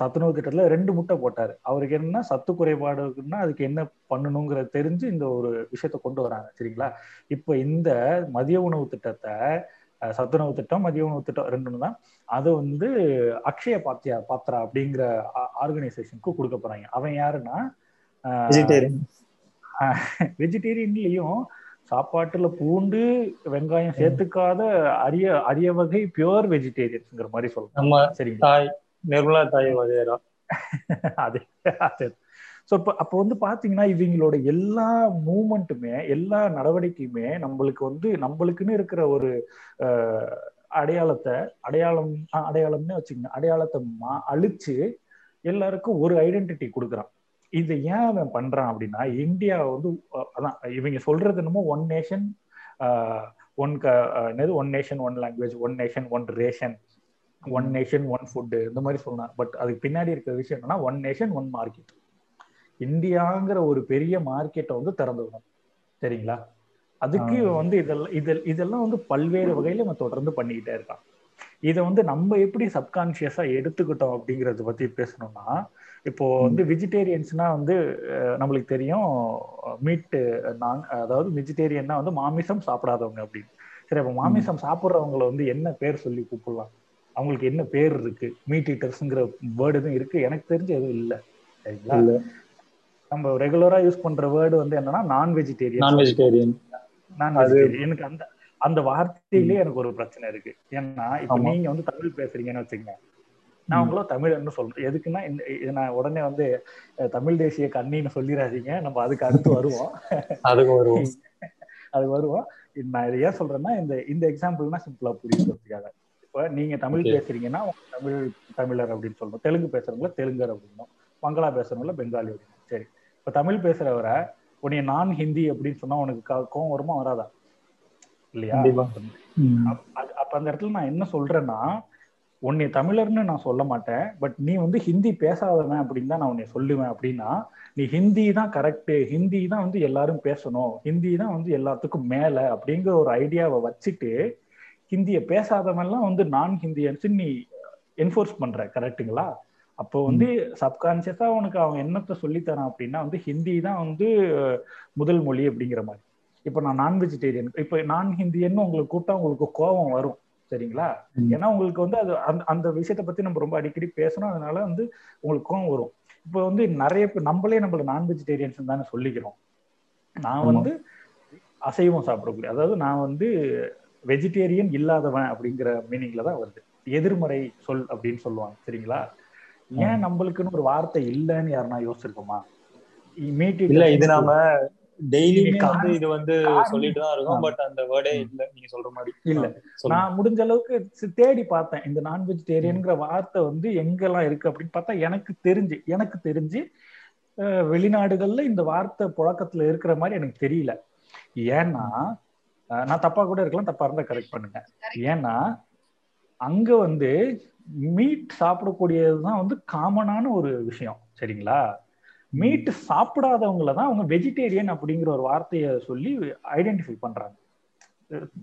சத்துணவு திட்டத்துல ரெண்டு முட்டை போட்டாரு. அவருக்கு என்னன்னா சத்து குறைபாடு இருக்குன்னா அதுக்கு என்ன பண்ணணுங்கிறத தெரிஞ்சு இந்த ஒரு விஷயத்த கொண்டு வராங்க. சரிங்களா? இப்போ இந்த மதிய உணவு திட்டத்தை சத்துணவு திட்டம் மதிய உணவு திட்டம் ரெண்டு தான் அதை வந்து அக்ஷய பாத்தியா பாத்ரா அப்படிங்கிற ஆர்கனைசேஷனுக்கு கொடுக்க போறாங்க. அவன் யாருன்னா வெஜிடேரியன்லயும் சாப்பாட்டுல பூண்டு வெங்காயம் சேர்த்துக்காத அரிய அரிய வகை பியோர் வெஜிடேரியன்ஸ்ங்கிற மாதிரி சொல்லலாம் சரிங்களா? நிர்மலா தாய் வகையரா அதே அதே. ஸோ இப்போ அப்போ வந்து பார்த்தீங்கன்னா இவங்களோட எல்லா மூமெண்ட்டுமே எல்லா நடவடிக்கையுமே நம்மளுக்கு வந்து நம்மளுக்குன்னு இருக்கிற ஒரு அடையாளத்தை அடையாளம் அடையாளம்னு வச்சுக்கோங்க அடையாளத்தை அழிச்சு எல்லாருக்கும் ஒரு ஐடென்டிட்டி கொடுக்குறான். இது ஏன் அவன் பண்றான் அப்படின்னா இந்தியா வந்து அதான் இவங்க சொல்றது என்னமோ ஒன் நேஷன் ஒன் க என்னது? One nation one language one nation one ration one nation one food இந்த மாதிரி சொல்லலாம் பட் அதுக்கு பின்னாடி இருக்கிற விஷயம் என்னன்னா ஒன் நேஷன் ஒன் மார்க்கெட் இந்தியாங்கிற ஒரு பெரிய மார்க்கெட்டை வந்து திறந்து விடும் சரிங்களா? அதுக்கு வந்து இதெல்லாம் இதில் இதெல்லாம் வந்து பல்வேறு வகையில நம்ம தொடர்ந்து பண்ணிக்கிட்டே இருக்கான். இதை வந்து நம்ம எப்படி சப்கான்சியஸா எடுத்துக்கிட்டோம் அப்படிங்கறத பத்தி பேசணும்னா இப்போ வந்து வெஜிடேரியன்ஸ்னா வந்து நம்மளுக்கு தெரியும் மீட்டு நான் அதாவது வெஜிடேரியன்னா வந்து மாமிசம் சாப்பிடாதவங்க அப்படின்னு. சரி அப்போ மாமிசம் சாப்பிட்றவங்கள வந்து என்ன பேர் சொல்லி கூப்பிடலாம்? அவங்களுக்கு என்ன பேர் இருக்கு? மீட் ஈட்டர்ஸ்ங்கிற வேர்டு எதுவும் இருக்கு? எனக்கு தெரிஞ்ச எதுவும் இல்லை. சரிங்களா? நம்ம ரெகுலரா யூஸ் பண்ற வேர்டு வந்து என்னன்னா நான் வெஜிடேரியன் நான் வெஜிடேரியன் நான் எனக்கு அந்த அந்த வார்த்தையிலே எனக்கு ஒரு பிரச்சனை இருக்கு. ஏன்னா இப்ப நீங்க வந்து தமிழ் பேசுறீங்கன்னு வச்சுக்கங்க. நான் உங்கள தமிழன்னு சொல்றேன். எதுக்குன்னா நான் உடனே வந்து தமிழ் தேசிய கண்ணின்னு சொல்லிடாதீங்க நம்ம அதுக்கு அடுத்து வருவோம். அதுக்கு வருவோம். அது வருவோம். நான் இதை ஏன் சொல்றேன்னா இந்த இந்த எக்ஸாம்பிள்னா சிம்பிளா புரியுறதுக்காக. இப்ப நீங்க தமிழ் பேசுறீங்கன்னா தமிழ் தமிழர் அப்படின்னு சொல்லணும் தெலுங்கு பேசுறவங்கள தெலுங்கர் அப்படின்னும். பங்களா பேசுறவங்கள பெங்காலி அப்படின்னு சரி. இப்ப தமிழ் பேசுறவரை உன்னைய நான் ஹிந்தி அப்படின்னு சொன்னா உனக்கு கோவம் வருமா வராதா? இல்லையா? அப்ப அந்த இடத்துல நான் என்ன சொல்றேன்னா உன்னை தமிழர்னு நான் சொல்ல மாட்டேன் பட் நீ வந்து ஹிந்தி பேசாதவன் அப்படின்னு தான் நான் உன்னை சொல்லுவேன் அப்படின்னா நீ ஹிந்தி தான் கரெக்ட் ஹிந்தி தான் வந்து எல்லாரும் பேசணும் ஹிந்தி தான் வந்து எல்லாத்துக்கும் மேல அப்படிங்கிற ஒரு ஐடியாவை வச்சுட்டு ஹிந்திய பேசாதவன்லாம் வந்து நான் ஹிந்தியன்ஸ் நீ என்ஃபோர்ஸ் பண்ற கரெக்டுங்களா அப்போ வந்து சப்கான்சியஸா அவனுக்கு அவன் என்னத்தை சொல்லித்தரான் அப்படின்னா வந்து ஹிந்தி தான் வந்து முதல் மொழி அப்படிங்கிற மாதிரி. இப்போ நான் நான் வெஜிடேரியன் இப்போ நான் ஹிந்தியன்னு உங்களுக்கு கூப்பிட்டா உங்களுக்கு கோபம் வரும். சரிங்களா? ஏன்னா உங்களுக்கு வந்து அது அந்த அந்த விஷயத்த பத்தி நம்ம ரொம்ப அடிக்கடி பேசணும். அதனால வந்து உங்களுக்கு கோவம் வரும். இப்போ வந்து நிறைய பேர் நம்மளே நம்மள நான் வெஜிடேரியன்ஸ் தானே சொல்லிக்கிறோம். நான் வந்து அசைவம் சாப்பிடக்கூடிய அதாவது நான் வந்து வெஜிடேரியன் இல்லாதவன் அப்படிங்கிற மீனிங்ல தான் வருது. எதிர்மறை சொல் அப்படின்னு சொல்லுவாங்க சரிங்களா? ஏன் நம்மளுக்குன்னு ஒரு வார்த்தை இல்லைன்னு யாருன்னா யோசிச்சிருக்கோமா? இல்ல இது நாம டெய்லியுமே வந்து இது வந்து சொல்லிட்டு தான் இருக்கோம் பட் அந்த வேர்டே இல்ல நீங்க சொல்ற மாதிரி. இல்ல. நான் முடிஞ்ச அளவுக்கு தேடி பார்த்தேன் இந்த நான் வெஜிடேரியன்ங்கிற வார்த்தை வந்து எங்கெல்லாம் இருக்கு அப்படின்னு பார்த்தா எனக்கு தெரிஞ்சு எனக்கு தெரிஞ்சு வெளிநாடுகள்ல இந்த வார்த்தை புழக்கத்துல இருக்கிற மாதிரி எனக்கு தெரியல. ஏன்னா நான் தப்பா கூட இருக்கலாம் தப்பா இருந்தா கரெக்ட் பண்ணுங்க. ஏன்னா அங்க வந்து மீட் சாப்பிடக்கூடியதுதான் வந்து காமனான ஒரு விஷயம் சரிங்களா? மீட் சாப்பிடாதவங்கள தான் அவங்க வெஜிடேரியன் அப்படிங்கிற ஒரு வார்த்தையை சொல்லி ஐடென்டிஃபை பண்றாங்க.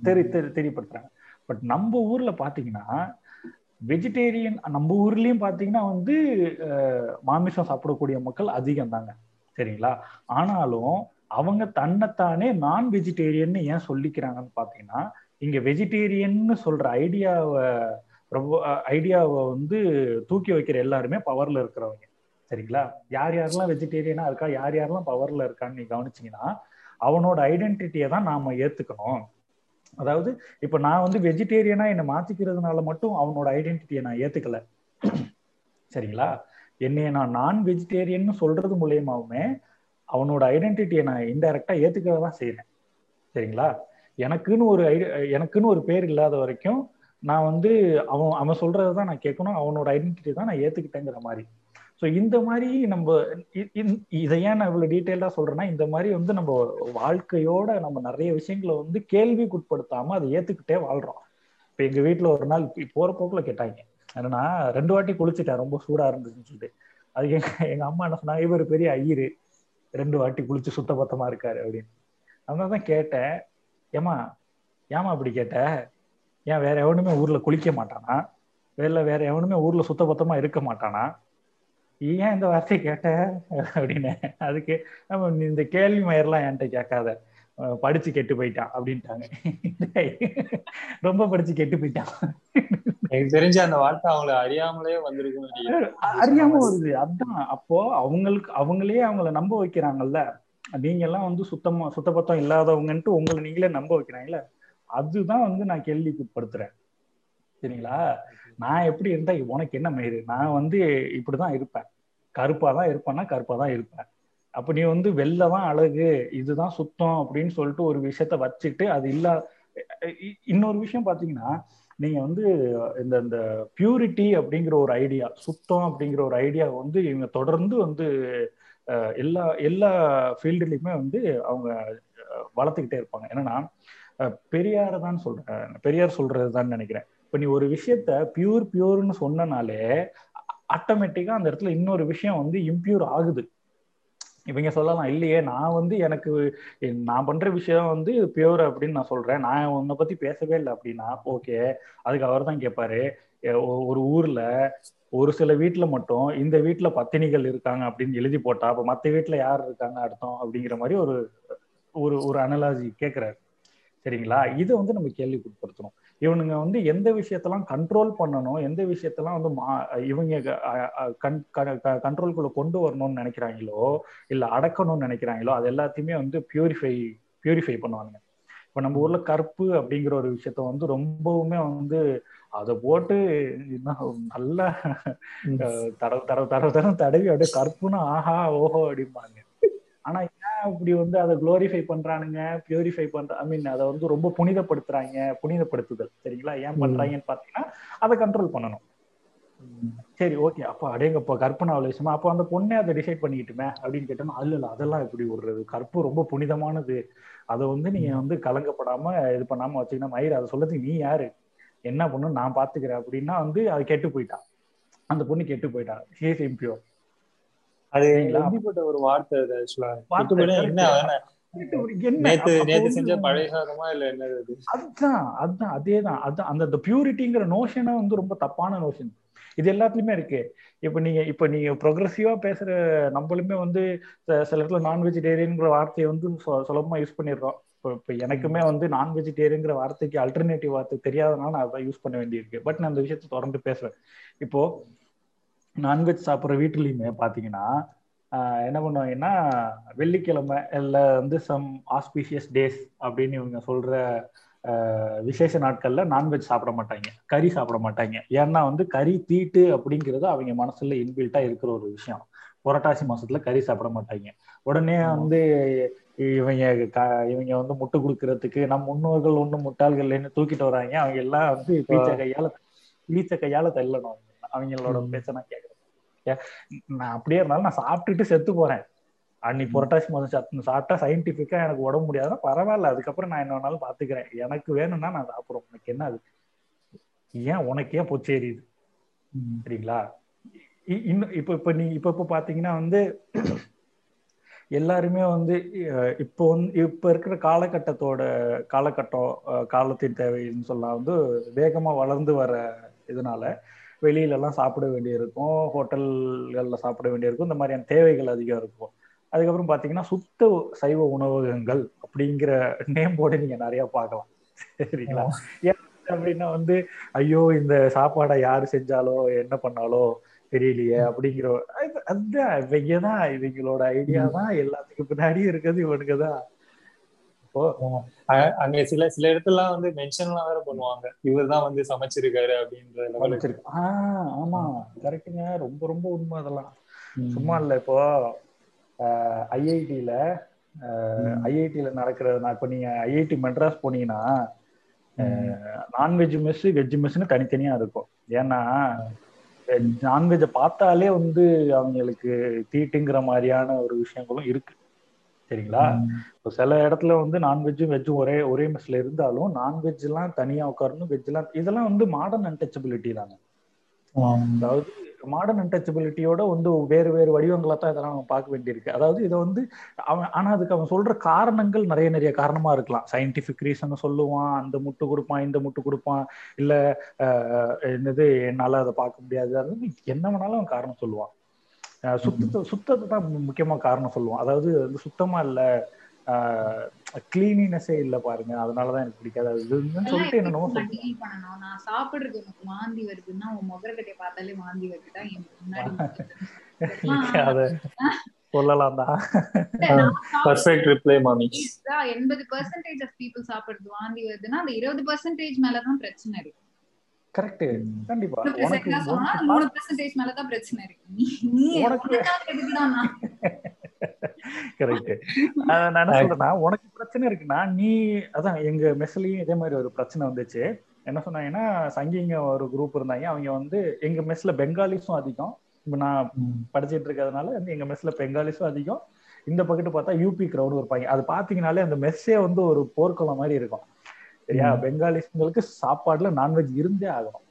தெரி தெரியப்படுத்துறாங்க. பட் நம்ம ஊர்ல பாத்தீங்கன்னா வெஜிடேரியன் நம்ம ஊர்லயும் பாத்தீங்கன்னா வந்து மாமிசம் சாப்பிடக்கூடிய மக்கள் அதிகம் தாங்க சரிங்களா? ஆனாலும் அவங்க தன்னைத்தானே நான் வெஜிடேரியன் ஏன் சொல்லிக்கிறாங்கன்னு பாத்தீங்கன்னா இங்க வெஜிடேரியன்னு சொல்ற ஐடியாவை ஐடியாவை வந்து தூக்கி வைக்கிற எல்லாருமே பவர்ல இருக்கிறவங்க. சரிங்களா? யார் யாரெல்லாம் வெஜிடேரியனா இருக்கா யார் யாரெல்லாம் பவர்ல இருக்கான்னு நீ கவனிச்சிங்கன்னா அவனோட ஐடென்டிட்டியை தான் நாம ஏத்துக்கணும். அதாவது இப்ப நான் வந்து வெஜிடேரியனா என்னை மாத்திக்கிறதுனால மட்டும் அவனோட ஐடென்டிட்டியை நான் ஏத்துக்கல. சரிங்களா? என்னைய நான் நான் வெஜிடேரியன் சொல்றது மூலியமாவுமே அவனோட ஐடென்டிட்டியை நான் இன்டைரக்டா ஏத்துக்கிறதான் செய்யறேன் சரிங்களா? எனக்குன்னு ஒரு எனக்குன்னு ஒரு பேர் இல்லாத வரைக்கும் நான் வந்து அவன் அவன் சொல்றதை தான் நான் கேட்கணும். அவனோட ஐடென்டிட்டி தான் நான் ஏத்துக்கிட்டேங்கிற மாதிரி. ஸோ இந்த மாதிரி நம்ம இதை ஏன் நான் இவ்வளவு டீட்டெயிலா சொல்றேன்னா இந்த மாதிரி வந்து நம்ம வாழ்க்கையோட நம்ம நிறைய விஷயங்களை வந்து கேள்விக்குட்படுத்தாம அதை ஏத்துக்கிட்டே வாழ்றோம். இப்போ எங்க வீட்டில் ஒரு நாள் போற போக்குல கேட்டாங்க. என்னன்னா ரெண்டு வாட்டி குளிச்சுட்டேன் ரொம்ப சூடா இருந்துச்சுன்னு சொல்லிட்டு. அது எங்க எங்க அம்மா என்ன சொன்னாங்க இவர் பெரிய ஐயரு. ரெண்டு வாட்டி குளிச்சு சுத்த பத்தமா இருக்காரு அப்படின்னு. அதனால தான் கேட்டேன். ஏமா ஏமா அப்படி கேட்ட? ஏன் வேற எவனுமே ஊர்ல குளிக்க மாட்டானா? வேற வேற எவனுமே ஊர்ல சுத்த பத்தமா இருக்க மாட்டானா? ஏன் இந்த வார்த்தையை கேட்ட? அப்படின்னு. அதுக்கு நம்ம இந்த கேள்வி மயர்லாம் என்கிட்ட கேட்காத. படிச்சு கெட்டு போயிட்டான் அப்படின்ட்டாங்க. ரொம்ப படிச்சு கெட்டு போயிட்டான் எனக்கு தெரிஞ்ச அந்த வார்த்தை அவங்களை அறியாமலே வந்திருக்கும் அறியாம வருது. அதான். அப்போ அவங்களுக்கு அவங்களே அவங்கள நம்ப வைக்கிறாங்கல்ல. நீங்க எல்லாம் வந்து சுத்தமா சுத்தபத்தம் இல்லாதவங்கன்ட்டு உங்களை நீங்களே நம்ப வைக்கிறாங்கல்ல. அதுதான் வந்து நான் கேள்விக்குட்படுத்துறேன் சரிங்களா? நான் எப்படி இருந்தா உனக்கு என்ன மயிறு? நான் வந்து இப்படிதான் இருப்பேன். கருப்பா தான் இருப்பேன்னா கருப்பா தான் இருப்பேன். அப்ப நீ வந்து வெள்ளதான் அழகு இதுதான் சுத்தம் அப்படின்னு சொல்லிட்டு ஒரு விஷயத்த வச்சுட்டு அது இல்ல இன்னொரு விஷயம் பாத்தீங்கன்னா நீங்க வந்து இந்த இந்த பியூரிட்டி அப்படிங்கிற ஒரு ஐடியா சுத்தம் அப்படிங்கிற ஒரு ஐடியா வந்து இவங்க தொடர்ந்து வந்து எல்லா எல்லா ஃபீல்டுலயுமே வந்து அவங்க வளர்த்துக்கிட்டே இருப்பாங்க. என்னன்னா பெரியார தான் சொல்றேன். பெரியார் சொல்றது தான் நினைக்கிறேன். இப்ப நீ ஒரு விஷயத்த பியூர் பியூர்னு சொன்னனாலே ஆட்டோமேட்டிக்கா அந்த இடத்துல இன்னொரு விஷயம் வந்து இம்பியூர் ஆகுது. இவங்க சொல்லலாம் இல்லையே நான் வந்து எனக்கு நான் பண்ற விஷயம் வந்து பியூர் அப்படின்னு நான் சொல்றேன். நான் உன்னை பத்தி பேசவே இல்லை அப்படின்னா ஓகே அதுக்கு அவர் தான் கேட்பாரு ஒரு ஊர்ல ஒரு சில வீட்டுல மட்டும் இந்த வீட்டுல பத்தினிகள் இருக்காங்க அப்படின்னு எழுதி போட்டா அப்ப மத்த வீட்டுல யார் இருக்காங்க அர்த்தம்? அப்படிங்கிற மாதிரி ஒரு ஒரு ஒரு அனலாஜி கேட்கிறாரு சரிங்களா? இதை வந்து நம்ம கேள்விக்குட்படுத்தணும். இவனுங்க வந்து எந்த விஷயத்தெல்லாம் கண்ட்ரோல் பண்ணணும் எந்த விஷயத்தெல்லாம் வந்து மா இவங்க கண்ட்ரோல்குள்ள கொண்டு வரணும்னு நினைக்கிறாங்களோ இல்ல அடக்கணும்னு நினைக்கிறாங்களோ அது எல்லாத்தையுமே வந்து பியூரிஃபை பியூரிஃபை பண்ணுவாங்க இப்ப நம்ம ஊர்ல கருப்பு அப்படிங்கிற ஒரு விஷயத்த வந்து ரொம்பவுமே வந்து அதை போட்டு நல்லா தடவை தடவை தடவை தடவை தடவி அப்படியே கருப்புன்னு ஆஹா ஓஹோ அப்படிம்பாங்க. ஆனா ஏன் அப்படி வந்து அதை குளோரிஃபை பண்றானுங்க பியூரிஃபை பண்ற ஐ மீன் அதை வந்து ரொம்ப புனிதப்படுத்துறாங்க புனிதப்படுத்துதல். சரிங்களா? ஏன் பண்றாங்கன்னு பாத்தீங்கன்னா அதை கண்ட்ரோல் பண்ணணும். சரி ஓகே அப்போ அடேங்கப்பா கற்பனை அவ்வளோ விஷயமா அப்போ அந்த பொண்ணே அதை டிசைட் பண்ணிக்கிட்டுமே அப்படின்னு கேட்டோம்னா அல்ல இல்லை அதெல்லாம் எப்படி விடுறது? கற்பு ரொம்ப புனிதமானது. அதை வந்து நீங்க வந்து கலங்கப்படாம இது பண்ணாம வச்சுக்கணும் மயிர் அதை சொல்றதுக்கு நீ யாரு? என்ன பொண்ணு? நான் பாத்துக்கிறேன் அப்படின்னா வந்து அது கெட்டு போயிட்டான் அந்த பொண்ணு கெட்டு போயிட்டான் ஹீஸ் இம்பியூர் அது எப்படிப்பட்ட ஒரு வார்த்தை என்ன நேத்து நேத்து செஞ்ச பழைய சாதமா இல்ல என்னது அதுதான் அதுதான் அதேதான். அதுதான் அந்த பியூரிட்டிங்கிற நோஷனை வந்து ரொம்ப தப்பான நோஷன் இது எல்லாத்துலயுமே இருக்கு. இப்ப நீங்க இப்ப நீங்க ப்ரொக்ரெசிவா பேசுற நம்மளுமே வந்து சில இடத்துல நான் வெஜிடேரியன்ங்கிற வார்த்தையை வந்து சுலபமா யூஸ் பண்ணிடுறோம். இப்போ இப்போ எனக்குமே வந்து நான் வெஜிடேரியன்ங்கிற வார்த்தைக்கு அல்டர்னேட்டிவ் வார்த்தை தெரியாதனால நான் அதான் யூஸ் பண்ண வேண்டியிருக்கு. பட் நான் அந்த விஷயத்தை தொடர்ந்து பேசுறேன் இப்போ நான்வெஜ் சாப்பிட்ற வீட்டுலயுமே பாத்தீங்கன்னா ஆஹ் என்ன பண்ணுவாங்கன்னா வெள்ளிக்கிழமை இல்ல வந்து சம் ஆஸ்பீஷியஸ் டேஸ் அப்படின்னு இவங்க சொல்ற ஆஹ் விசேஷ நாட்கள்ல நான்வெஜ் சாப்பிட மாட்டாங்க. கறி சாப்பிட மாட்டாங்க. ஏன்னா வந்து கறி தீட்டு அப்படிங்கிறது அவங்க மனசுல இன்பில்ட்டா இருக்கிற ஒரு விஷயம். புரட்டாசி மாசத்துல கறி சாப்பிட மாட்டாங்க. உடனே வந்து இவங்க க- இவங்க வந்து முட்டை கொடுக்கறதுக்கு நம் முன்னோர்கள் ஒண்ணும் முட்டாள்கள் இல்லைன்னு தூக்கிட்டு வராங்க. அவங்க எல்லாம் வந்து பீச்ச கையால பீச்ச கையால தள்ளணும் அவங்களோட. பேச்ச நான் கேக்குறேன். ஏ- நான் அப்படியே இருந்தாலும் நான் சாப்பிட்டுட்டு செத்து போறேன். அன்னைக்கு புரட்டாசி மாதம் சாப்பிட்டு சயின்டிபிக்கா எனக்கு உடம்பு முடியாதுன்னா பரவாயில்ல. அதுக்கப்புறம் நான் என்ன வேணாலும் பாத்துக்கிறேன். எனக்கு வேணும்னா நான் சாப்பிடுறேன் உனக்கு என்ன அது ஏன் உனக்கு ஏன் பொச்சு எரியுது? ம். சரிங்களா? இ- இன்னும் இப்ப இப்ப நீ இப்ப இப்ப பாத்தீங்கன்னா வந்து எல்லாருமே வந்து இப்போ வந்து இப்ப இருக்கிற காலகட்டத்தோட காலகட்டம் காலத்தின் தேவைன்னு சொல்லலாம் வந்து வேகமா வளர்ந்து வர இதனால வெளியில எல்லாம் சாப்பிட வேண்டியிருக்கும். ஹோட்டல்கள்ல சாப்பிட வேண்டியிருக்கும். இந்த மாதிரியான தேவைகள் அதிகம் இருக்கும். அதுக்கப்புறம் பாத்தீங்கன்னா சுத்த சைவ உணவகங்கள் அப்படிங்கிற நேம் போர்டு நீங்க நிறைய பார்க்கலாம். சரிங்களா? ஏன் அப்படின்னா வந்து ஐயோ இந்த சாப்பாடை யாரு செஞ்சாலோ என்ன பண்ணாலோ தெரியலையே அப்படிங்கிற அது- அதுதான் இவங்க தான் இவங்களோட ஐடியா தான். எல்லாத்துக்கும் பின்னாடி இருக்கிறது இவனுக்கு தான். இப்போ அ- அங்க சில சில இடத்துல வந்து மென்ஷன்லாம் வேற பண்ணுவாங்க. இவர் தான் வந்து சமைச்சிருக்காரு அப்படின்ற ஆஹ் ஆமா. கரெக்டுங்க ரொம்ப ரொம்ப உண்மை அதெல்லாம். சும்மா இல்ல இப்போ ஐஐடியில. ஐஐடியில நடக்கிற நான் இப்போ நீங்க ஐஐடி மெட்ராஸ் போனீங்கன்னா. நான்வெஜ் மெஸ் வெஜ் மெஸ்னு தனித்தனியா இருக்கும். ஏன்னா நான்வெஜ்ஜை பார்த்தாலே வந்து அவங்களுக்கு தீட்டுங்கிற மாதிரியான ஒரு விஷயங்களும் இருக்கு. சரிங்களா? இப்போ சில இடத்துல வந்து நான்வெஜ்ஜும் வெஜ்ஜும் ஒரே ஒரே மெஸ்ல இருந்தாலும் நான்வெஜ் எல்லாம் தனியா உட்காரணும் வெஜ் எல்லாம் இதெல்லாம் வந்து மாடர்ன் அன்டச்சபிலிட்டி தாங்க. அதாவது மாடர்ன் அன்டச்சபிலிட்டியோட வந்து வேறு வேறு வடிவங்களா தான் இதெல்லாம் நம்ம பார்க்க வேண்டியிருக்கு. அதாவது இதை வந்து அவன் ஆனா அதுக்கு அவன் சொல்ற காரணங்கள் நிறைய நிறைய காரணமா இருக்கலாம். சயின்டிபிக் ரீசன் சொல்லுவான் அந்த முட்டு கொடுப்பான் இந்த முட்டு கொடுப்பான் இல்ல ஆஹ், என்னது என்னால அதை பார்க்க முடியாது. என்ன வேணாலும் அவன் காரணம் சொல்லுவான். சுத்தத்தை சுத்தத்தை தான் மு- முக்கியமா காரணம் சொல்லுவான் அதாவது வந்து சுத்தமா இல்ல. கிளீனினஸே இல்ல பாருங்க. அதனாலதான் எனக்கு பிடிக்காது. அது இதுன்னு சொல்லிட்டு என்னென்னமோ நான் பண்ணணும்? சாப்பிடுறது உனக்கு வாந்தி வருதுன்னா உன் முகரக்கட்டையை பார்த்தாலே வாந்தி வருதுடா என் முன்னாடி அத சொல்லலாம் தான். பர்ஃபெக்ட் ரிப்ளை மாமி எண்பது பர்சன்டேஜ் ஆஃப் பீப்புள் சாப்பிடுறது வாந்தி வருதுன்னா அந்த இருபது பர்சன்டேஜ் மேலதான் பிரச்சனை இருக்கு. கரெக்ட் கண்டிப்பா. உனக்கு கரெக்ட் நான் என்ன சொல்றேன்னா உனக்கு பிரச்சனை இருக்குன்னா நீ அதான் எங்க மெஸ்லயும் இதே மாதிரி ஒரு பிரச்சனை வந்துச்சு. என்ன சொன்னாங்கன்னா சங்கிங்க ஒரு குரூப் இருந்தாங்க. அவங்க வந்து எங்க மெஸ்ல பெங்காலிஸும் அதிகம். இப்ப நான் படிச்சிட்டு இருக்கிறதுனால வந்து எங்க மெஸ்ல பெங்காலிஸும் அதிகம். இந்த பக்கத்து பார்த்தா யூபி கிரௌடும் இருப்பாங்க அது பாத்தீங்கன்னாலே அந்த மெஸ்ஸே வந்து ஒரு போர்க்குளம் மாதிரி இருக்கும். சரியா. பெங்காலிஸ்ங்களுக்கு சாப்பாடுல நான்வெஜ் இருந்தே ஆகணும்.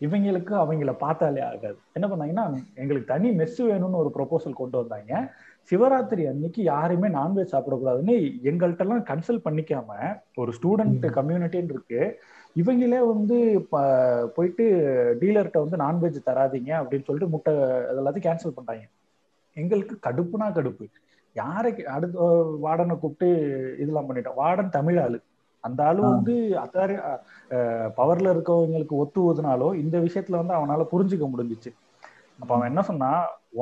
இவங்களுக்கு அவங்கள பார்த்தாலே ஆகாது. என்ன பண்ணாங்கன்னா எங்களுக்கு தனி மெஸ் வேணும்னு ஒரு ப்ரொபோசல் கொண்டு வந்தாங்க. சிவராத்திரி அன்னைக்கு யாருமே நான்வெஜ் சாப்பிடக்கூடாதுன்னு எங்கள்கிட்ட எல்லாம் கன்சல்ட் பண்ணிக்காம ஒரு ஸ்டூடெண்ட் கம்யூனிட்டின்னு இருக்கு. இவங்களே வந்து போயிட்டு டீலர்கிட்ட வந்து நான்வெஜ் தராதீங்க அப்படின்னு சொல்லிட்டு முட்டை எல்லாத்தையும் கேன்சல் பண்ணிட்டாங்க. எங்களுக்கு கடுப்புனா கடுப்பு. யாரைக்கு அடுத்த வார்டனை கூப்பிட்டு இதெல்லாம் பண்ணிட்டோம். வார்டன் தமிழ் ஆளு. அந்த ஆளு. வந்து அத்தாரி பவர்ல இருக்கவங்களுக்கு ஒத்து ஊதுனாலும் இந்த விஷயத்துல வந்து அவனால புரிஞ்சுக்க முடிஞ்சுச்சு. அப்ப அவன் என்ன சொன்னா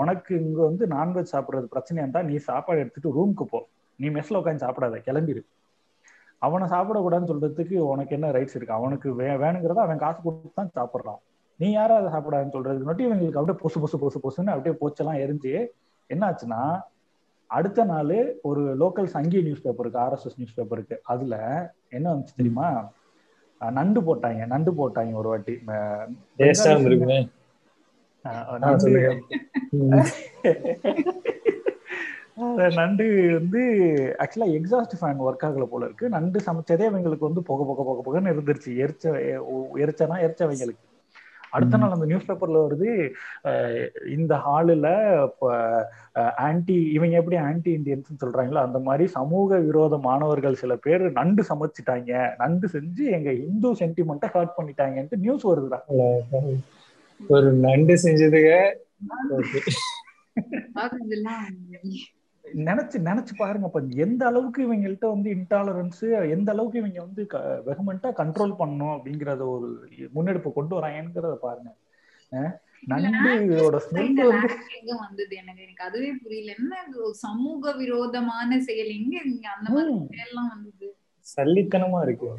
உனக்கு இங்க வந்து நான்வெஜ் சாப்பிடுறது பிரச்சனையா இருந்தா நீ சாப்பாடு எடுத்துட்டு ரூமுக்கு போ. நீ மெஸ்ல உட்காந்து சாப்பிடாத கிளம்பிடு அவனை சாப்பிடக்கூடாதுன்னு சொல்றதுக்கு உனக்கு என்ன ரைட்ஸ் இருக்கு? அவனுக்கு வே வேணுங்கிறத அவன் காசு கொடுத்து தான் சாப்பிடுறான். நீ யாரும் அதை சாப்பிடாதுன்னு சொல்றதுக்கு மட்டும் இவங்களுக்கு அப்படியே பொசு பொசு பொசு பொசுன்னு அப்படியே போச்செல்லாம் எரிஞ்சு என்ன ஆச்சுன்னா அடுத்த நாள் ஒரு லோக்கல் சங்கி நியூஸ் பேப்பர் இருக்கு ஆர்எஸ்எஸ் நியூஸ் பேப்பர் இருக்கு. அதுல என்ன வந்துச்சு தெரியுமா? நண்டு போட்டாங்க நண்டு போட்டாங்க ஒரு வாட்டி. நண்டு. வந்து ஆக்சுவலா எக்ஸாஸ்ட் ஃபேன் ஒர்க் ஆகல போல இருக்கு. நண்டு சமைச்சதே அவங்களுக்கு வந்து புகை புகை புகை புகைன்னு இருந்துருச்சு. எரிச்ச எரிச்சனா எரிச்சவங்களுக்கு அடுத்த நாள் அந்த நியூஸ் பேப்பர்ல வருது இந்த ஹாலில் ஆன்டி இவங்க எப்படி ஆன்டி இந்தியன்ஸ் சொல்றாங்களோ அந்த மாதிரி சமூக விரோத மாணவர்கள் சில பேர் நண்டு சமைச்சிட்டாங்க. நண்டு செஞ்சு எங்க இந்து சென்டிமெண்ட்டை ஹர்ட் பண்ணிட்டாங்கன்ட்டு நியூஸ் வருதுடா. ஒரு நண்டு செஞ்சதுக்கு நினைச்சு நினைச்சு பாருங்க அப்ப எந்த அளவுக்கு இவங்கள்ட்ட வந்து இன்டாலரன்ஸ் எந்த அளவுக்கு இவங்க வந்து வெகமெண்டா கண்ட்ரோல் பண்ணணும் அப்படிங்கறத ஒரு முன்னெடுப்பு கொண்டு வராங்கிறத பாருங்க. ஸ்மெல் எங்க வந்தது எனக்கு? எனக்கு அதுவே புரியல. என்ன சமூக விரோதமான செயல். எங்க அந்த மாதிரி ம். செயல்லாம் வந்தது? சல்லித்தனமா இருக்கு.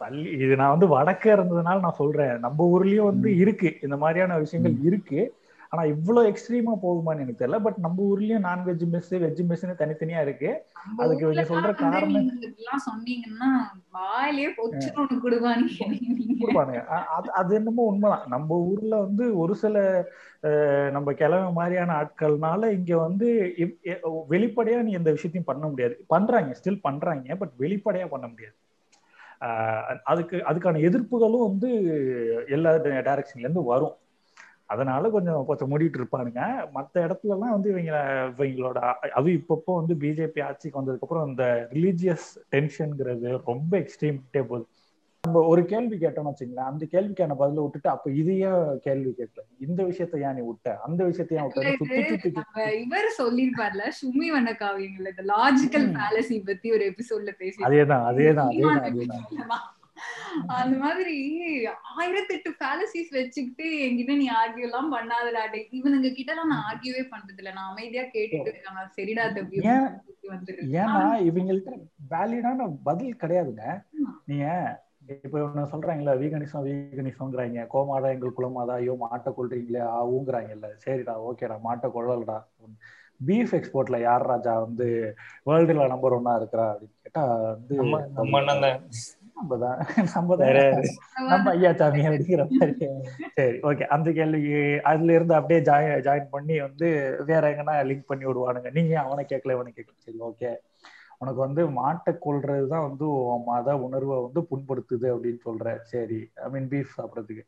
சல்லி இது நான் வந்து வடக்க இருந்ததுனால நான் சொல்றேன். நம்ம ஊர்லயும் வந்து இருக்கு. இந்த மாதிரியான விஷயங்கள் இருக்கு. ஆனா இவ்வளவு எக்ஸ்ட்ரீமா போகுமான்னு எனக்கு தெரியல. பட் நம்ம ஊர்லயும் நான்வெஜ் மெஸ் வெஜ் மெஸ்னு தனித்தனியா இருக்கு. அதுக்கு ஊர்ல சொல்ற காரணம் நீங்க சொன்னீங்கன்னா வாயிலே நீங்க அது அது என்னமோ உண்மைதான். நம்ம ஊர்ல வந்து ஒரு சில நம்ம கிழமை மாதிரியான ஆட்கள்னால இங்க வந்து வெளிப்படையா நீ எந்த விஷயத்தையும் பண்ண முடியாது. பண்றாங்க ஸ்டில் பண்றாங்க பட் வெளிப்படையா பண்ண முடியாது. அதுக்கு அதுக்கான எதிர்ப்புகளும் வந்து எல்லா டைரக்ஷன்ல இருந்து வரும். அதனால கொஞ்சம் கொஞ்சம் மூடிட்டு இருப்பானுங்க. மற்ற இடத்துல எல்லாம் வந்து இவங்க இவங்களோட அது இப்பப்போ வந்து பிஜேபி ஆட்சிக்கு வந்ததுக்கு அப்புறம் இந்த ரிலீஜியஸ் டென்ஷன்ங்கிறது ரொம்ப எக்ஸ்ட்ரீம்ட்டே போகுது. நம்ம ஒரு கேள்வி கேட்டோம்னு வச்சுங்களேன் அந்த கேள்விக்கான பதில விட்டுட்டு அப்ப இதையே கேள்வி கேட்கல இந்த விஷயத்த ஏன் நீ விட்ட? அந்த விஷயத்த ஏன் விட்ட? சுத்தி சுத்தி இவர் சொல்லிருப்பார்ல சுமி வண்ண காவியங்கள்ல இந்த லாஜிக்கல் ம். ஃபேலசி பத்தி ஒரு எபிசோட்ல பேசி அதேதான் அதேதான் அதேதான் அதேதான். அந்த மாதிரி ஆயிரத்தெட்டு ஃபேலசிஸ் வச்சுக்கிட்டு என்கிட்ட நீ ஆர்கியூ எல்லாம் பண்ணாதடா. இவனுங்க கிட்ட எல்லாம் நான் ஆர்கியூவே பண்றது இல்ல நான் அமைதியா கேட்டுட்டு இருக்காங்க. சரிடா தம்பி. ஏன்னா இவங்கள்ட்ட வேலிடான பதில் கிடையாதுங்க. நீங்க இப்ப ஒண்ணு சொல்றாங்கல்ல வீகனிசம் வீகனிசம்ங்கிறாங்க. கோமாதா எங்கள் குலமாதா ஐயோ மாட்டை கொள்றீங்களே ஆ ஊங்குறாங்கல்ல. சரிடா ஓகேடா மாட்டை கொள்ளலடா பீஃப் எக்ஸ்போர்ட்ல யார் ராஜா வந்து வேர்ல்டுல நம்பர் ஒன்னா இருக்கிறா அப்படின்னு கேட்டா வந்து நம்ம நம்ம அண்ணன் தான் நம்ம தான் நம்ம வேற தான் யாரு? நம்ம ஐயா சாமி அப்படிங்கிற மாதிரி. சரி ஓகே அந்த கேள்வி அதுல இருந்து அப்படியே ஜாயின் ஜாயின் பண்ணி வந்து வேற எங்கன்னா லிங்க் பண்ணி விடுவானுங்க. நீங்க அவனை கேட்கல இவனை கேட்கல. சரி ஓகே உனக்கு வந்து மாட்டை கொள்றது தான் வந்து மத உணர்வை வந்து புண்படுத்துது அப்படின்னு சொல்ற. சரி ஐ மீன் பீஃப் சாப்பிட்றதுக்கு.